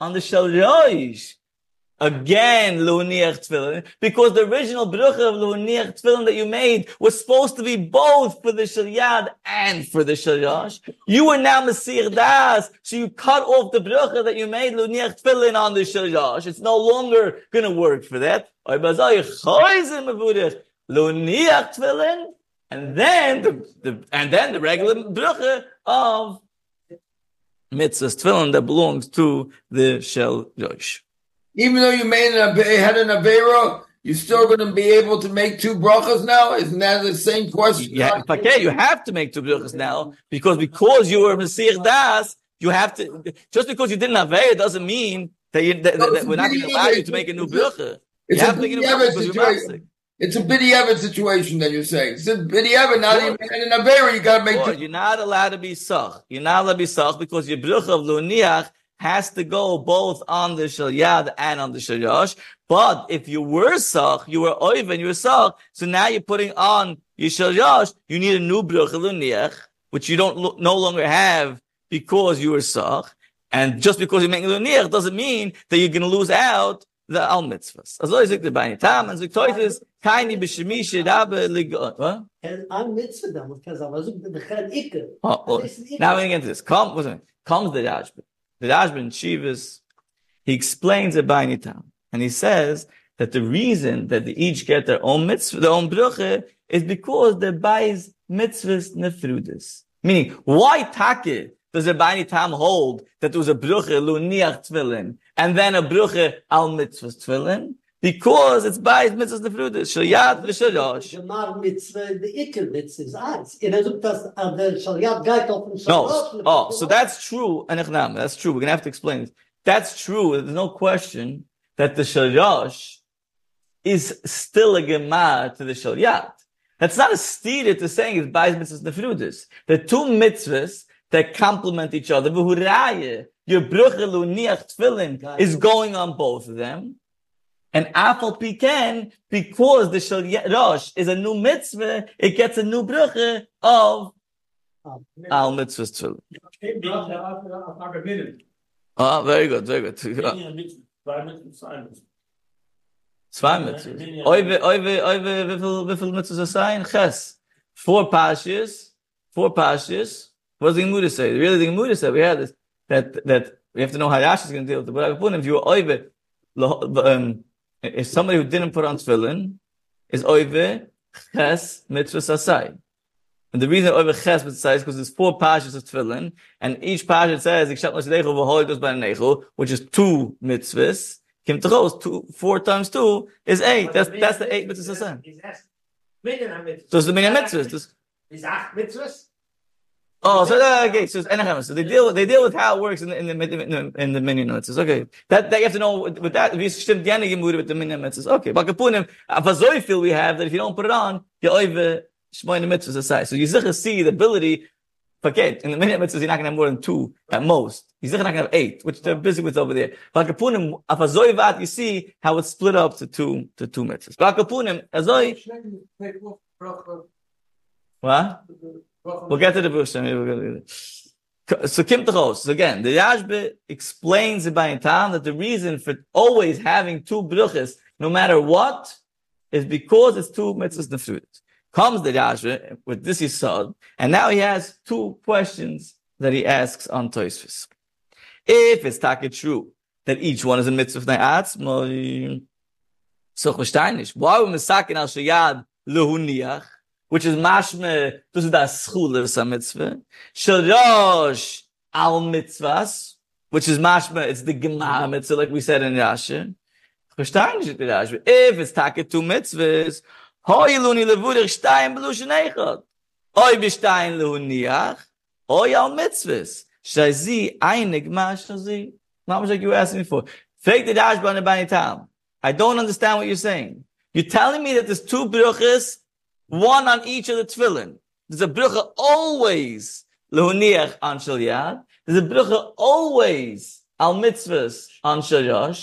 On the shalash. Again, Luniach Tefillin, because the original brucha of Luniach Tefillin that you made was supposed to be both for the Shalyad and for the Shalyash. You were now Masir Das, so you cut off the brucha that you made Luniach Tefillin on the Shalyash. It's no longer going to work for that. Luniach Tefillin, and then the, the and then the regular brucha of mitzvahs Tefillin that belongs to the Shalyash. Even though you made an had an Avera, you're still going to be able to make two brachas now? Isn't that the same question? Yeah, okay, you have to make two bruchas now because because you were Masir Das, you have to. Just because you didn't have it doesn't mean that, you, that, that, that we're not going to allow you to make a new brucha. You It's a have to make a new Bidi brucha Evid because situation. It's a Bidi Evid situation that you're saying. It's a Bidi Evid, not even in an Avera, you got to make two. You're not allowed to be sach. You're not allowed to be sach because your brucha of Luniach has to go both on the shalyad and on the shalyash. But if you were sach, you were oiv and you were sach, so now you're putting on your shalyash, you need a new brucha which you don't lo- no longer have because you were sach. And just because you're making luniach doesn't mean that you're going to lose out the al mitzvahs. As always, the bani tam and ziktoitis kaini b'shemish rabbe ligon. What? And I'm mitzvah them because I wasn't the. Oh, oh, now we're going to get into this. Come, what's it? Comes the Rashba. The Rashba in Shivas, he explains it by Nitam. And he says that the reason that they each get their own mitzvah, their own brucha, is because the buys mitzvahs nefrudis. Meaning, why take does a Bani Tam hold that there was a brucha luniach tefillin and then a brucha al mitzvahs tefillin? Because it's buys mitzvahs nefrudis. Shalyat v'shalosh. The mar mitzvah, the ikka mitzvah is eins. In sucht das, uh, der Shalyat geht auf den No. Oh, so that's true. And Echnam, that's true. We're gonna have to explain this. That's true. There's no question that the Shalyash is still a gemar to the Shalyat. That's not a steer to saying it's Bais mitzvahs nefrudis. The two mitzvahs that complement each other. Your bruche luniach tefillin is going on both of them. And Afal Piken, because the Shal Rosh is a new mitzvah, it gets a new bruche of Al mitzvahs tefillin. Ah, very good, very good. Zwei mitzvahs. Oive, oive, oive, wieviel, wieviel mitzvahs es sein? Ches. Four pashas, four pashas. What does the Gemara say? Really, the Gemara said we had this, that, that we have to know how Rashi is going to deal with it. But if you were oive, um, if somebody who didn't put on tefillin is oive, ches, mitzvahs asai. And the reason over ches mitzvah is because there's four pashas of tefillin, and each pasha says, "Except Moshe v'hoi goes by neichu," which is two mitzvahs. Kim tachos, two, four times two is eight. That's that's the eight mitzvahs asai. Minyan mitzvahs. So it's the minyan mitzvahs. Is acht mitzvahs? Oh, so that, uh, okay, so. So they deal they deal with how it works in the in the in the, in the minyan mitzvahs. Okay, that, that you have to know with, with that. If you stimmt gerne with the minyan mitzvahs. Okay, but kapunim avazoy feel we have that if you don't put it on, you oive shmoyne mitzvahs aside. So you sicher see the ability. Forget in the minyan mitzvahs you're not gonna have more than two at most. You're not gonna have eight, which they're busy with over there. But kapunim avazoy you see how it's split up to two to two mitzvahs. But kapunim azoy what? We'll get to the bush. So Kim Tachos, again, the Rashba explains it by time that the reason for always having two bruches, no matter what, is because it's two mitzvahs nefrut. Comes the Rashba with this Yisod, and now he has two questions that he asks on Toysfis. If it's taka true that each one is a mitzvah na'atzmoi, so choshteinish, why would Mesakin al Shayad lehuniach, which is mashme, this is of some mitzvah. Shalosh al mitzvahs, which is mashme, it's the gemara mitzvah, like we said in Rashi. If it's take two mitzvahs, hoi luni levurich shtayim belushin eichot. Hoi b'shtayim lehuniach, hoi al mitzvahs. Shazi einig ma shazi. Not much like you were asking me for. Fake the Rashi by the time. I don't understand what you're saying. You're telling me that there's two bruches one on each of the tefillin. There's a brucha always lehuniach on shel yad. There's a brucha always al mitzvahs on shel.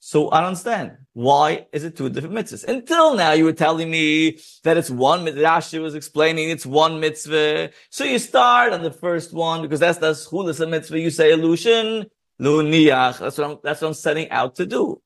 So I don't understand. Why is it two different mitzvahs? Until now, you were telling me that it's one. Mitzvah. Rashi was explaining it's one mitzvah. So you start on the first one because that's the schulas a mitzvah. You say illusion, lehuniach. That's what I'm. That's what I'm setting out to do.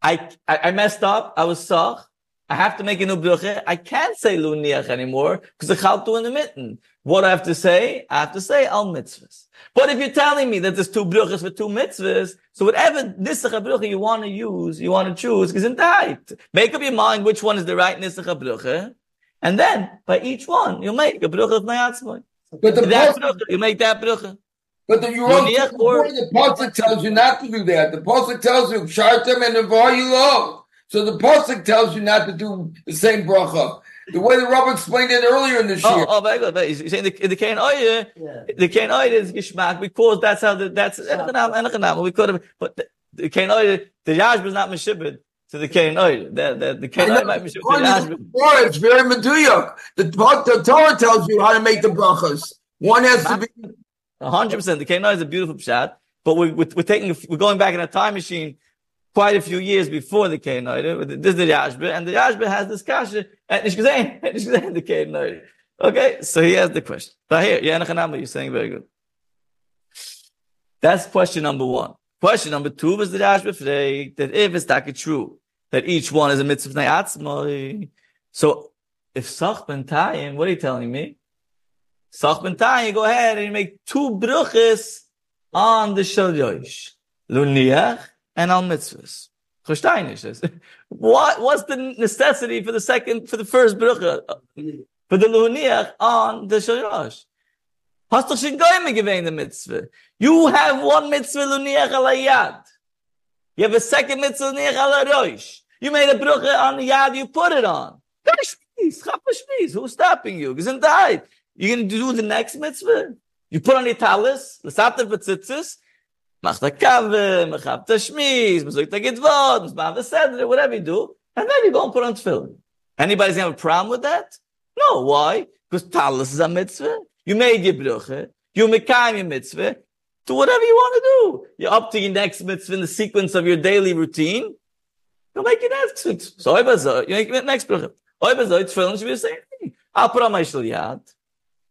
I I, I messed up. I was sach. I have to make a new bruche. I can't say luniach anymore because the chaltu in the mitten. What I have to say? I have to say al mitzvahs. But if you're telling me that there's two bruches for two mitzvahs, so whatever nisach bruche you want to use, you want to choose, is in tight. Make up your mind which one is the right nisach bruche, and then by each one you make a bruche of nayatzmoy. But the That bruche, you make that bruche. but the, you're. Luniach or- the pasuk tells you not to do that. The pasuk tells you shartem and you love. So the pasuk tells you not to do the same bracha. The way the Rabbi explained it earlier in the Oh, year. oh, very good. Very- You're saying the, the Kain Oye, Yeah. the Kain Oye is Gishmak because that's how the, that's, we could have, but the, the Kain Oye, the Yashb is not Meshibit to the Kain Oye. The, the, the Kain Oye might be Meshibit to the Yashb. It's very meduyak. The, the Torah tells you how to make the brachas. One has to be A hundred percent. The Kain Oye is a beautiful pshat, but we, we're, we're taking, we're going back in a time machine quite a few years before the Kain Oye. This is the Yashb, and the Yashb has this kasha, and Nish Gezain, the Kain Oye. Okay, so he has the question. But here, yeah, you're saying very good. That's question number one. Question number two was the Rash Befrei, that if it's that true, that each one is a mitzvah atzmai. So if Sach ben Tayim, what are you telling me? Sach ben Tayim, go ahead and you make two bruches on the Shal Yosh. Luniach and al mitzvahs. What, what's the necessity for the second, for the first brucha? For the Luniach on the Shal Hast doch schon Goyme gewähnt the mitzvah. You have one mitzvah luniach ala yad. You have a second mitzvah luniach ala roish. You made a brucha on the yad, you put it on. Who's stopping you? Gesundheit. You're going to do the next mitzvah? You put on your talis, l'sabta v'tzitzis, mach the kave, machab the shmiz, gidvod, mezmav the sedre, whatever you do, and then you go and put on tefillin. Anybody's to have a problem with that? No, why? Because talis is a mitzvah. You made your bruche. You mekayim your mitzvah. Do whatever you want to do. You're up to your next mitzvah in the sequence of your daily routine. You'll make your next mitzvah. So, oi bazo, you make your next bruche. Oi bazo, tefillin should be the same thing. I'll put on my shaliat.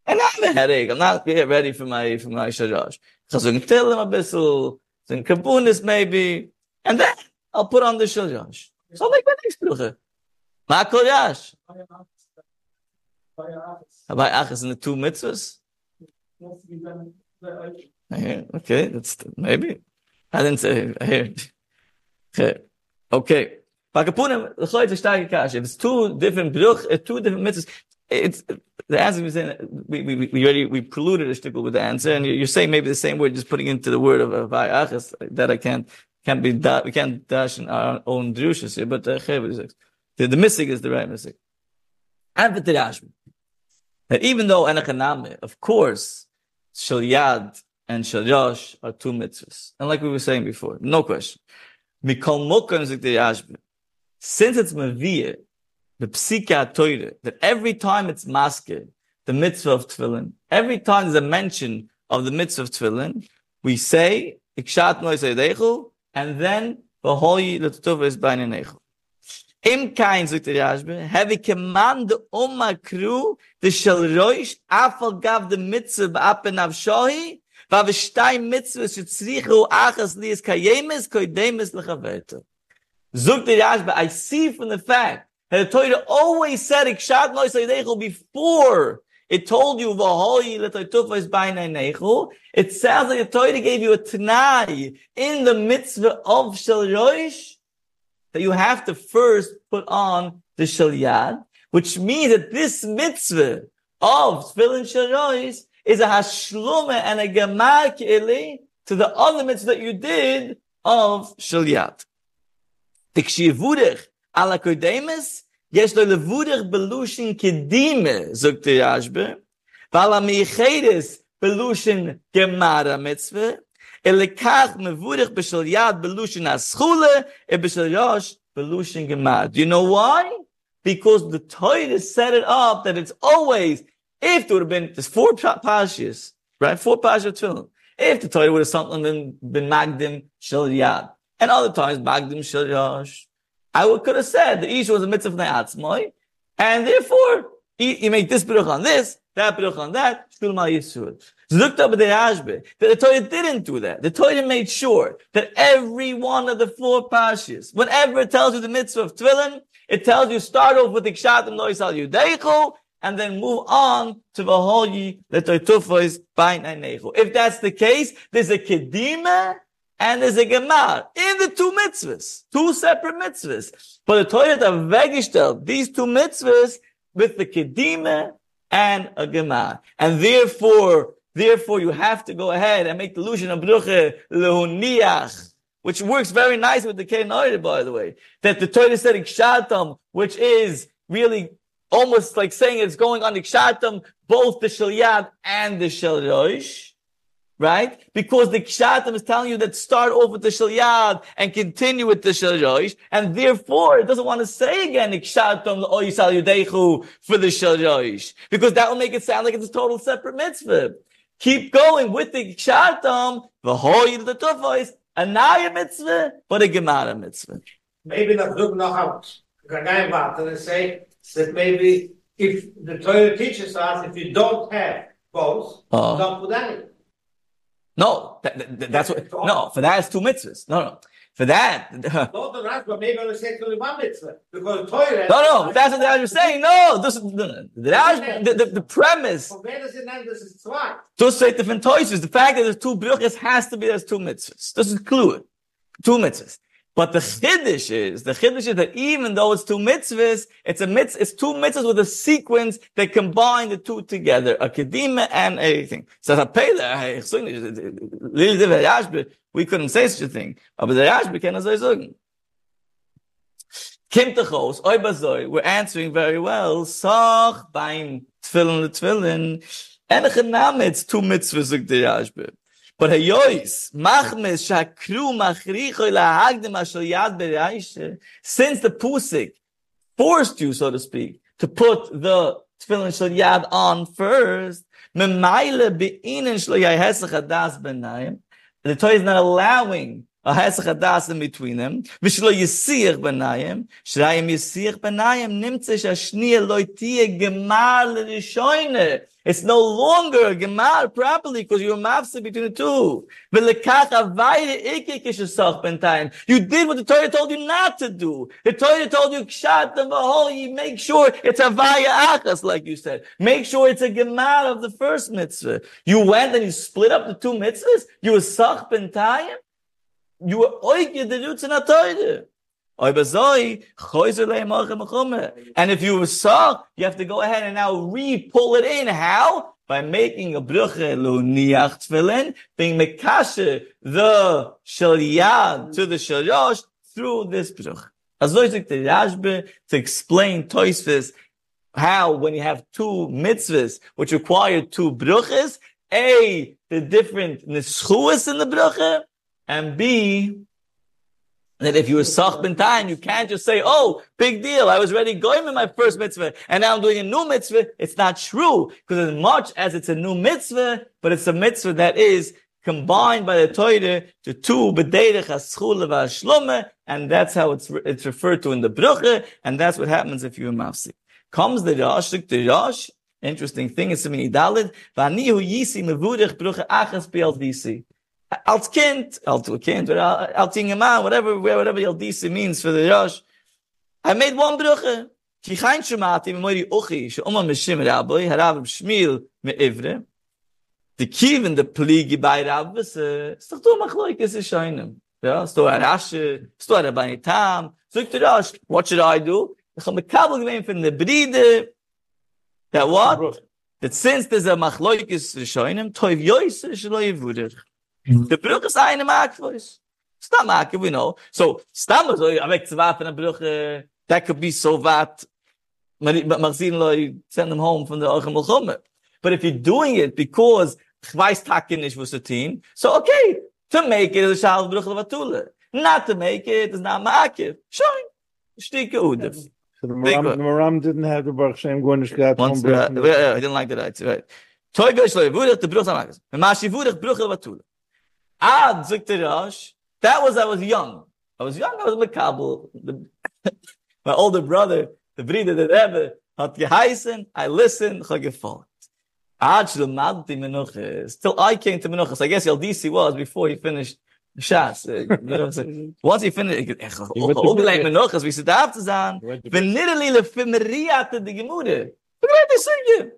And I'm a headache. I'm not ready for my, for my sharash. So, so I tell him a bissel. Some kabunis maybe. And then I'll put on the shaliat. So make my next bruche. Ma kol yash. About achas in the two mitzvahs? Okay, that's maybe. I didn't say here. Okay. Okay. Pakapunim, the choy is starke kash. If it's two different bruch, uh, two different mitzvahs, it's the answer we saying we we we already we preluded a shtickle with the answer, and you're, saying maybe the same word, just putting into the word of of achas that I can't can't be da, we can't dash in our own drushas here, but uh, the the missing is the right missing. And for Tirashmi, that even though Enochaname, of course, Shalyad and Shalyosh are two mitzvahs. And like we were saying before, no question. Mikol Mokan Zik Tirashmi, since it's Maviyah, the Psika Torah, that every time it's masked, the mitzvah of Tefillin, every time there's a mention of the mitzvah of Tefillin, we say, Ikshat Deichu, and then, V'hoi L'tutuv is Bain Nechu. Im kein sagt der Rashbe, have ich command Oma Kru, the shall roish, afal gav the mitzvah ba'apen av shohi, va v'shtay mitzvah shetzrichu achas lias kayemes, koidemes lechaveto. Zuk der I see from the fact that the Torah always said, Ikshat nois before it told you, v'hoi l'toitufa is ba'inai nechu, it sounds like the Torah gave you a t'nai in the mitzvah of shall roish, that you have to first put on the shalyad, which means that this mitzvah of tefillin sharois is a hashlume and a gemar ke'eli to the other mitzvah that you did of shalyad. Tikshiyevurech ala kodemes, yesh lo levurech belushin kedime, zog the Rashbe, vala meichedes belushin gemara yad belushin aschule, e b'shel yosh belushin gemad. Do you know why? Because the Torah set it up that it's always, if there would have been, there's four pashas, right? Four pashas of. If the Torah would have something been, been magdim shel yad, and other times magdim shel yosh, I would, could have said the issue was a mitzvah ne'atzmoi, and therefore, you, make this beruch on this, that beruch on that, shul ma yisur. Zukta b'derashbe, that the Torah didn't do that. The Torah made sure that every one of the four pashas, whenever it tells you the mitzvah of tefillin, it tells you start off with ikshat and lois al yudeichu, and then move on to v'hoyi letoitufos bain einechu. If that's the case, there's a kedima and there's a gemar in the two mitzvahs, two separate mitzvahs. But the Torah have vegistel these two mitzvahs with the kedima and a gemar, and therefore Therefore, you have to go ahead and make the illusion of bruche lehuniach, which works very nice with the Kein by the way. That the Torah said ikshatam, which is really almost like saying it's going on ikshatam, both the shalyad and the shalrosh. Right? Because the kshatam is telling you that start off with the shalyad and continue with the shalrosh, and therefore it doesn't want to say again the oisal yudechu for the shalrosh, because that will make it sound like it's a total separate mitzvah keep going with the kshatam, v'hoy the tufos, a naya mitzvah, but a gemara mitzvah. Maybe not look noch out. Gagaim Vater and say that maybe if the Torah teaches us if you don't have both, Uh. don't put any. No, that, that- that's what, no, for that it's two mitzvahs. No, no. For that, no, (laughs) Not the right, but maybe only say it's only one mitzvah because Torah. no, that's what Rashi is saying. No, this is. The, the, the, the premise, From where does it end? This is zwei. two choices. The fact that there's two bruchas has to be there's two mitzvahs. This is clear. Two mitzvahs. But the chiddush is, the chiddush is that even though it's two mitzvahs, it's a mitzvah, it's two mitzvahs with a sequence that combine the two together, a kedima and a thing. So we couldn't say such a thing. But the Rashbi can say. Kim techos, oi bazoi, we're answering very well. Sach beim tefillin tefillin, name, it's two mitzvahs, the Rashbi. But hayois, machmes shakru machricho lahagdim ashal yad bereishe, since the pusik forced you, so to speak, to put the tefillin shel yad on first. Memayle beinen shlo yahesach adas benayim. The Torah is not allowing a hesach adas in between them. V'shlo yisich benayim. Shrayim yisich benayim nimtze shashniya loy tiye gemar l'rishoyne. It's no longer a gemar properly because you're mafsa between the two. You did what the Torah told you not to do. The Torah told you kshat the v'hol. Make sure it's a vaya achas, like you said. Make sure it's a gemar of the first mitzvah. You went and you split up the two mitzvahs. You were sach bentayim. You were oike the roots in a Torah. And if you were saw, you have to go ahead and now re-pull it in. How? By making a bruche lo niach tefillin, being mekashe the shalyad to the shalyosh through this bruch. Azoi zik the Rashbe to explain Toisvis how when you have two mitzvahs which require two bruches, A, the different nischuas in the bruche, and B, that if you were sach time, you can't just say, oh, big deal, I was already going in my first mitzvah, and now I'm doing a new mitzvah. It's not true, because as much as it's a new mitzvah, but it's a mitzvah that is combined by the Torah to two b'deirech haschule v'hashlome, and that's how it's, it's referred to in the bruche, and that's what happens if you're mafsik. Comes the Rosh, the Rosh, interesting thing, it's a mini dalid, v'anihu yisi mevurech bruche achas PLDC als kind, als a kind, or als young man, whatever, whatever Yaldisi means for the Rosh. I made one bruche. Ki shemati, me moiri uchi, she oma meshim rabbi, harav shmil me ivre. The kivin, the pligi by rabbi, se, sto tu machloik, is a shoinem. Ja, sto a rashe, sto a rabbi tam, zog to Rosh, what should I do? Ich habe kabel gewein von der Bride, that what? That since there's a machloik is a shoinem, toiv yois, shlo. The bruch is eine makvois. Stam makve, we know. So, stam so, I make zwar von a bruch, uh, that could be so vat, man sehen lo, send them home from the Ochem Melchome. But if you're doing it because ich weiß takke nicht, was the team, so okay, to make it is a shal bruch levatule. Not to make it is not makve. Shoin. Stike udef. So the Maram, the Maram didn't have the Baruch Shem Gwenish got Once, one uh, Baruch. yeah, I didn't like that, right? right. Toy gosh lo, vurich the bruch samakas. Ma shi vurich bruch levatule. Ad Zukti That was I was young. I was young. I was Makabel. (laughs) My older brother, the Bride the Rebbe, hat geheißen. I listened. Chag gefolgt. Ad Shlemadti Menuches. Till I came to Menuches. I guess Yaldisi was before he finished Shas. Uh, (laughs) Once he finished, Ogelein Menuches, wie sie darf zu sein. Wenn literally le Fimeriate de Gemude. Look at this again.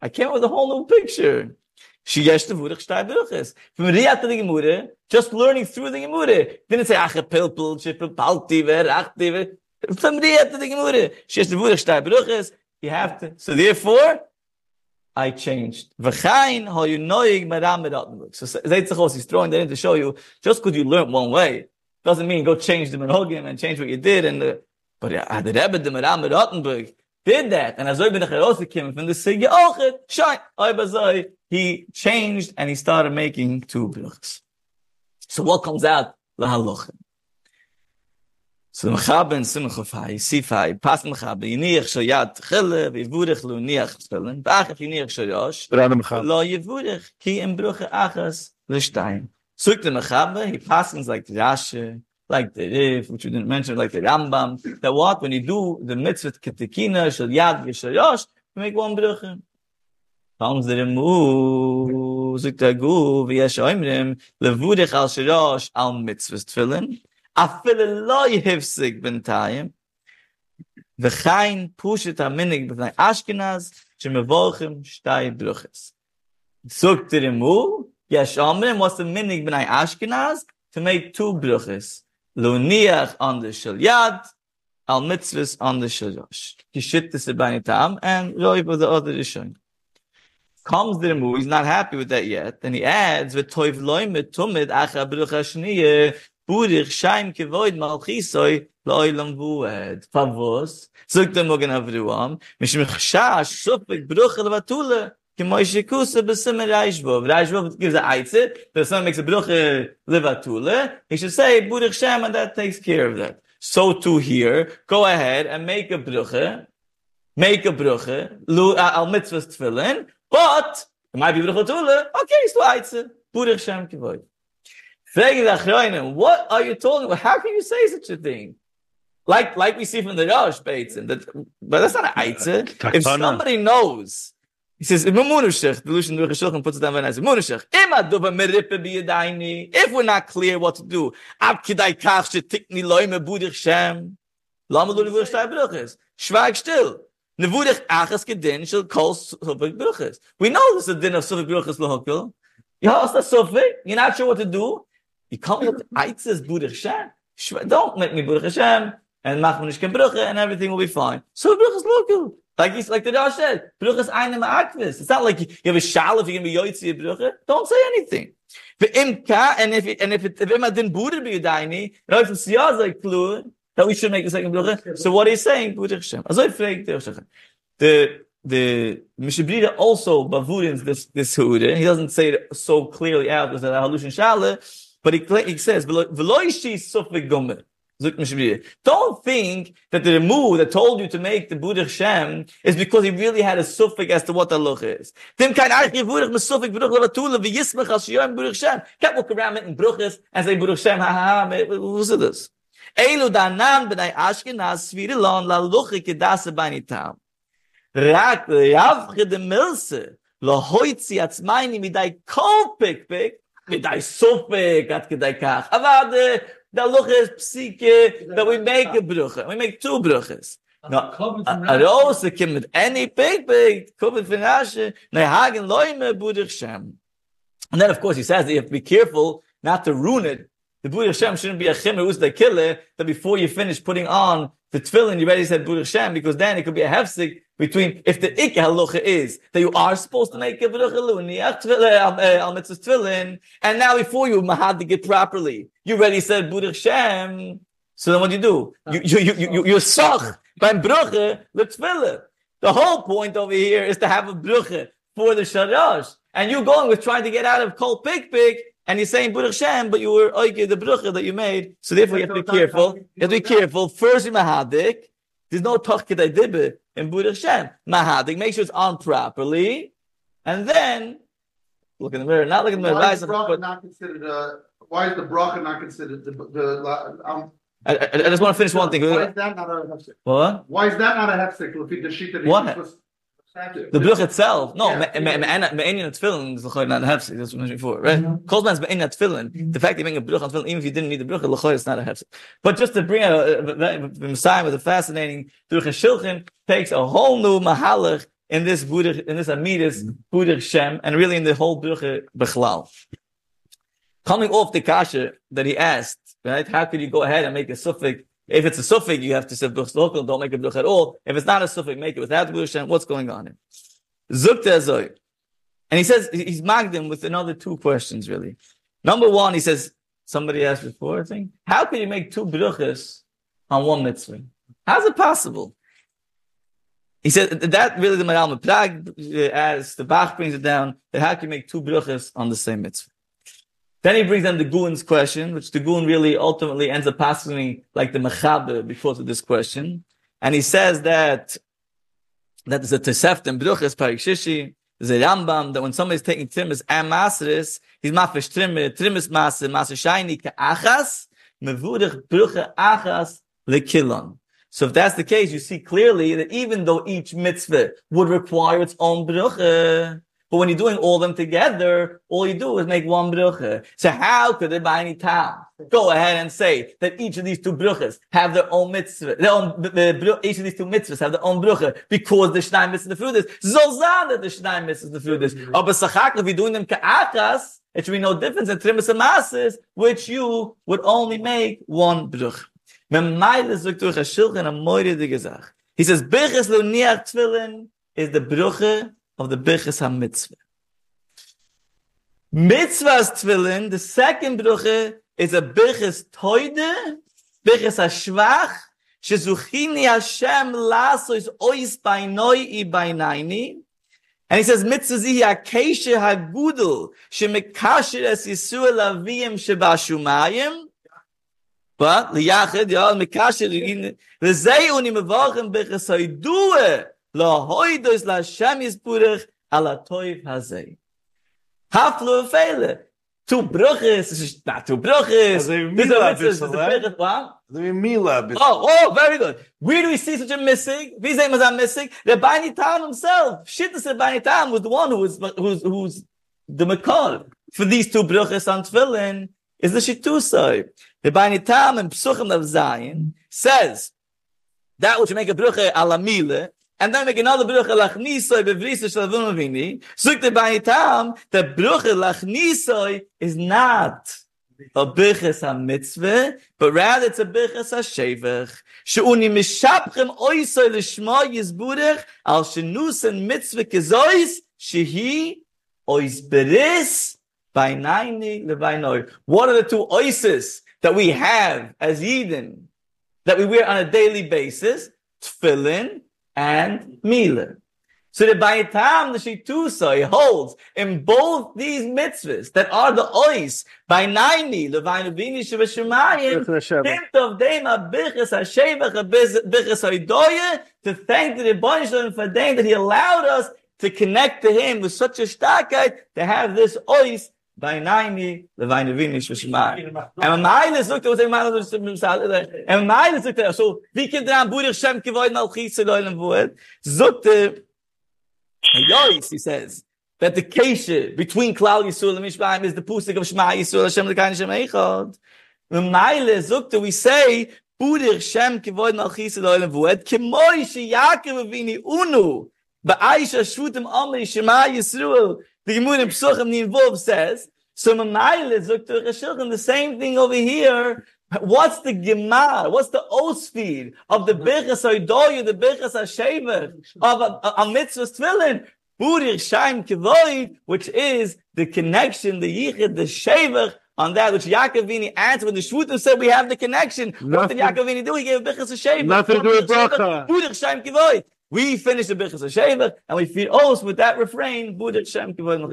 I came up with a whole new picture. She yesh the vurig shtay bruches. From riyat the gemude, just learning through the gemude. Didn't say ach pilpel, chipel palti ver achti. From riyat the gemude, she yesh the vurig shtay bruches. You have to. So therefore, I changed. V'chain ho you noig madam medatnbuk. So Zeitzachos, he's throwing that in to show you, just because you learn one way, doesn't mean go change the menhogim and change what you did. And the, but yeah, the Rebbe, the madam medatnbuk, did that. And azoy bin khalos kim fun de sig och shai. Ay bazoy he changed and he started making two brachas so what comes out? La halokh so the khaben sim khofai sifai pas im khaben ni ich so yat khale lo ni ich stellen bach ich ni ich so yosh ran lo ye ki im bruche achas le stein zukt im khaben he pasen sagt yashe like the Rif, which we didn't mention, like the Rambam, that what, when you do the mitzvah Ketekina, Shal Yad Yishayosh, you make one Bruche. Comes the Remu, Suk the Gu, V'yesh Oimrim, Levurich Al Shirosh, Al Mitzvah Tfilin, אפילו לא יפסיק בינתיים, וחיין פושט המיניג בפני אשכנז, שמבורכים שתי ברוכס. סוגת רמו, יש אומרים, what's the minig בני אשכנז? To make two brachas. Luniach on the shel yad, al mitzvahs on the shel yosh. Kishit the sebani tam, and roi for the other rishon. Comes the Remu, he's not happy with that yet, and he adds, v'toiv loy metumid acha brucha shniyah, Burich shaim kevoid malchisoy loilam vued. Favos. Zogt der Mogen Avruam. Mish mechshash shufik bruch levatule. Kemoi shikusa besim reishbov. Reishbov gives a eitze. The son makes a bruch levatule. He should say burich shaim and that takes care of that. So too here, go ahead and make a bruche make a bruche, al mitzvahs tefillin, but, it might be bruche tule, okay, it's eitze, burich shem kivoy. What are you talking about? How can you say such a thing? Like, like we see from the Rosh Beitzin, that, but that's not an eitze. If somebody knows, he says, "Im Munashach," the Lucian Ruch Shulchan puts it down very nice. Munashach, im aduva merippe biyadaini. If we're not clear what to do, ab kidai kach shetikni loime budich shem. Lama lu nevuch shtei bruches. Schweig still. Nevuch achas gedin shel kol sufik bruches. We know this is a din of sufik bruches lohokil. You ask the sufik, you're not sure what to do. You come with aitzes budich shem. Don't make me budich shem. And mach me nishken bruche and everything will be fine. So bruches lohokil. Like he's like the Rosh said, bruches eine ma'akvis. It's not like you have a shal if you're gonna be yoitzi a bruche. Don't say anything. Ve'imka, and if and if it, if ima din buder be yudaini, and if it's like klur, that we should make the second bruche. So what he's saying, buder Hashem. Also I frag the The the Mishnah Berurah also bavurins this this hude. He doesn't say it so clearly out because of the halushin shale, but he he says veloishi sufik gomer. Don't think that the move that told you to make the Buddha Shem is because he really had a suffix as to what the loch is. Can't walk around making bruches and say Buddha Shem, ha ha ha, who's this? Danan b'nai Ashkenaz svirilon la kedase. Rak yavche de milse hoitzi midai kol pik pik midai at kedai kach. The is psike that we make a bruche. We make two bruches. No, a rose kim mit any big big covered finashe ne hagen loime budig shem. And then of course he says that you have to be careful not to ruin it. The budig shem shouldn't be a chimmer who's the killer that before you finish putting on the tefillin you already said budig shem because then it could be a hefsik between if the ik halacha is that you are supposed to make a bruche luniach uh, al mitzvah tefillin and now before you mahad to get properly you already said budig shem so then what do you do you ah. you you you, you you're soch beim bruche the the whole point over here is to have a bruche for the sharash and you're going with trying to get out of kol pik pik and you're saying Buddha Shem, but you were oike the bruche that you made. So therefore you have to be careful. You have to be careful. First you mahadik. There's no toch kedai dibbe in Buddha Shem. Mahadik, make sure it's on properly. And then, look in the mirror, not look in the mirror. Why is bracha not considered a, why is the bracha not considered the, the, um, I, I, I just want to finish one thing. Why is that not a hefsek? What? Why is that not a hefsek? Lefit the sheet that he What? The bruch itself. No, me'enyan tefillin is l'choy not a hefsek. That's what I mentioned before, right? Mm-hmm. Kolzman's me'enyan tefillin. Mm-hmm. The fact that you make a bruch on tefillin, even if you didn't need the bruch, l'choy is not a hefsek. But just to bring out uh, a Messiah with a fascinating Duch Shilchin takes a whole new mahalach in this Buddha, in this Amidus mm-hmm. Buddha Shem, and really in the whole Buddha Bechlal. Coming off the kasha that he asked, right? How could you go ahead and make a suffix? If it's a suffix, you have to say local, don't make a bruch at all. If it's not a suffix, make it without the What's going on here? And he says, he's marked him with another two questions, really. Number one, he says, somebody asked before, I think, how can you make two bruches on one mitzvah? How's it possible? He said that really the Maharal Prague, uh, as the Bach brings it down, that how can you make two bruches on the same mitzvah? Then he brings down the Goon's question, which the Goon really ultimately ends up passing like the Mechaber before to this question. And he says that that there's a Tosefta in Bruches, Parik Shishi, there's a Rambam, that when somebody's taking Trimis and Maseris, he's mafish Trimmer, Trimis Maser, Maser Shaini, Achas, Mevurich Bruche Achas, Lekilon. So if that's the case, you see clearly that even though each mitzvah would require its own bruche, but when you're doing all them together, all you do is make one bruche. So how could it by any time go ahead and say that each of these two bruches have their own mitzvah, their own, the, the, each of these two mitzvahs have their own bruche because the Shneim mitzvah the fruit is. Zolzan that the Shneim mitzvah the fruit is. Oh, but Sachak, if you're doing them ka'achas, it should be no difference in trimis and masses, which you would only make one bruch. Memeile sagt durch a Shilchen a moire de gezach. He says, Birches lo niach is the bruche of the Birches ha-mitzvah. Mitzvah's tfilin, the second bruche, is a Birches toide, Birches ha-shvach, shezuchini Hashem laso is ois bainoi i bainaini, and he says, mitzvah zihi akeshe ha-gudel, shemekasher es Yisrael aviyim shebashumayim, but liyachid ya mikasher in lezei uni mevachen haydue la Hashem yisburach ala toiv hazeh. Haflu feile. Two bruches, is not two bruches. This is a mitzvah, this a What? Mila. bit- Oh, oh, very good. Where do we see such a missing? Sehen wir es missing? The Bani Tam himself. Shittas Bani Tam was the one who was, who's, who's the Makar. For these two bruches on Tfilin is the Shittusai. The Bani Tam in Psuchim of Zion says that which make a bruche ala mile, and then make another bruche lachnisoi bevrisa shalavun avini. Suk the Bani Tam, the bruche lachnisoi is not a birches a mitzvah, but rather it's a birches a shevach. She'uni mishapchem oisoi l'shma yizburech al shenusen mitzvah kezois shehi ois beris by naini levainoi. What are the two oises that we have as Eden that we wear on a daily basis? Tefillin and milah. So the Bayitam, the Shitusa, holds in both these mitzvahs that are the ois, by naini, levainu vini Hashem. Of them a bichas hashevach bichas haidoye to thank the Rebbeinu for them that He allowed us to connect to Him with such a starkheit to have this ois bei neini le weine wenn ich er, was er mal und meine sucht was ich meine so zum sal und meine sucht so wie kind dran er burig schem geworden auch hieße leule wohl sucht ja sie says that the case between klal yisul and mishpaim is the pusik of shma yisul shem le kain shem echad the mile zukt we say budir shem kvoyn al khis lo elen vuet kemoy vini unu ba aisha shvutem am shma yisul the Gemara in Psuchim the involved says so Maile Zukte Reshilchim the same thing over here What's the gemar? What's the osfid of the birchas oidoyu, the birchas hashever of a, a, a mitzvah's tefillin? Burir shaim kivoid, which is the connection, the yichid, the shever on that which Yaakovini answered when the Shvutim said we have the connection. What did Nothing- Yaakovini do? He gave a birchas hashever. Nothing to do with bracha. Burir shaim kivoid. We finish the birchas hashever and we feed os with that refrain. Burir shaim kivoid.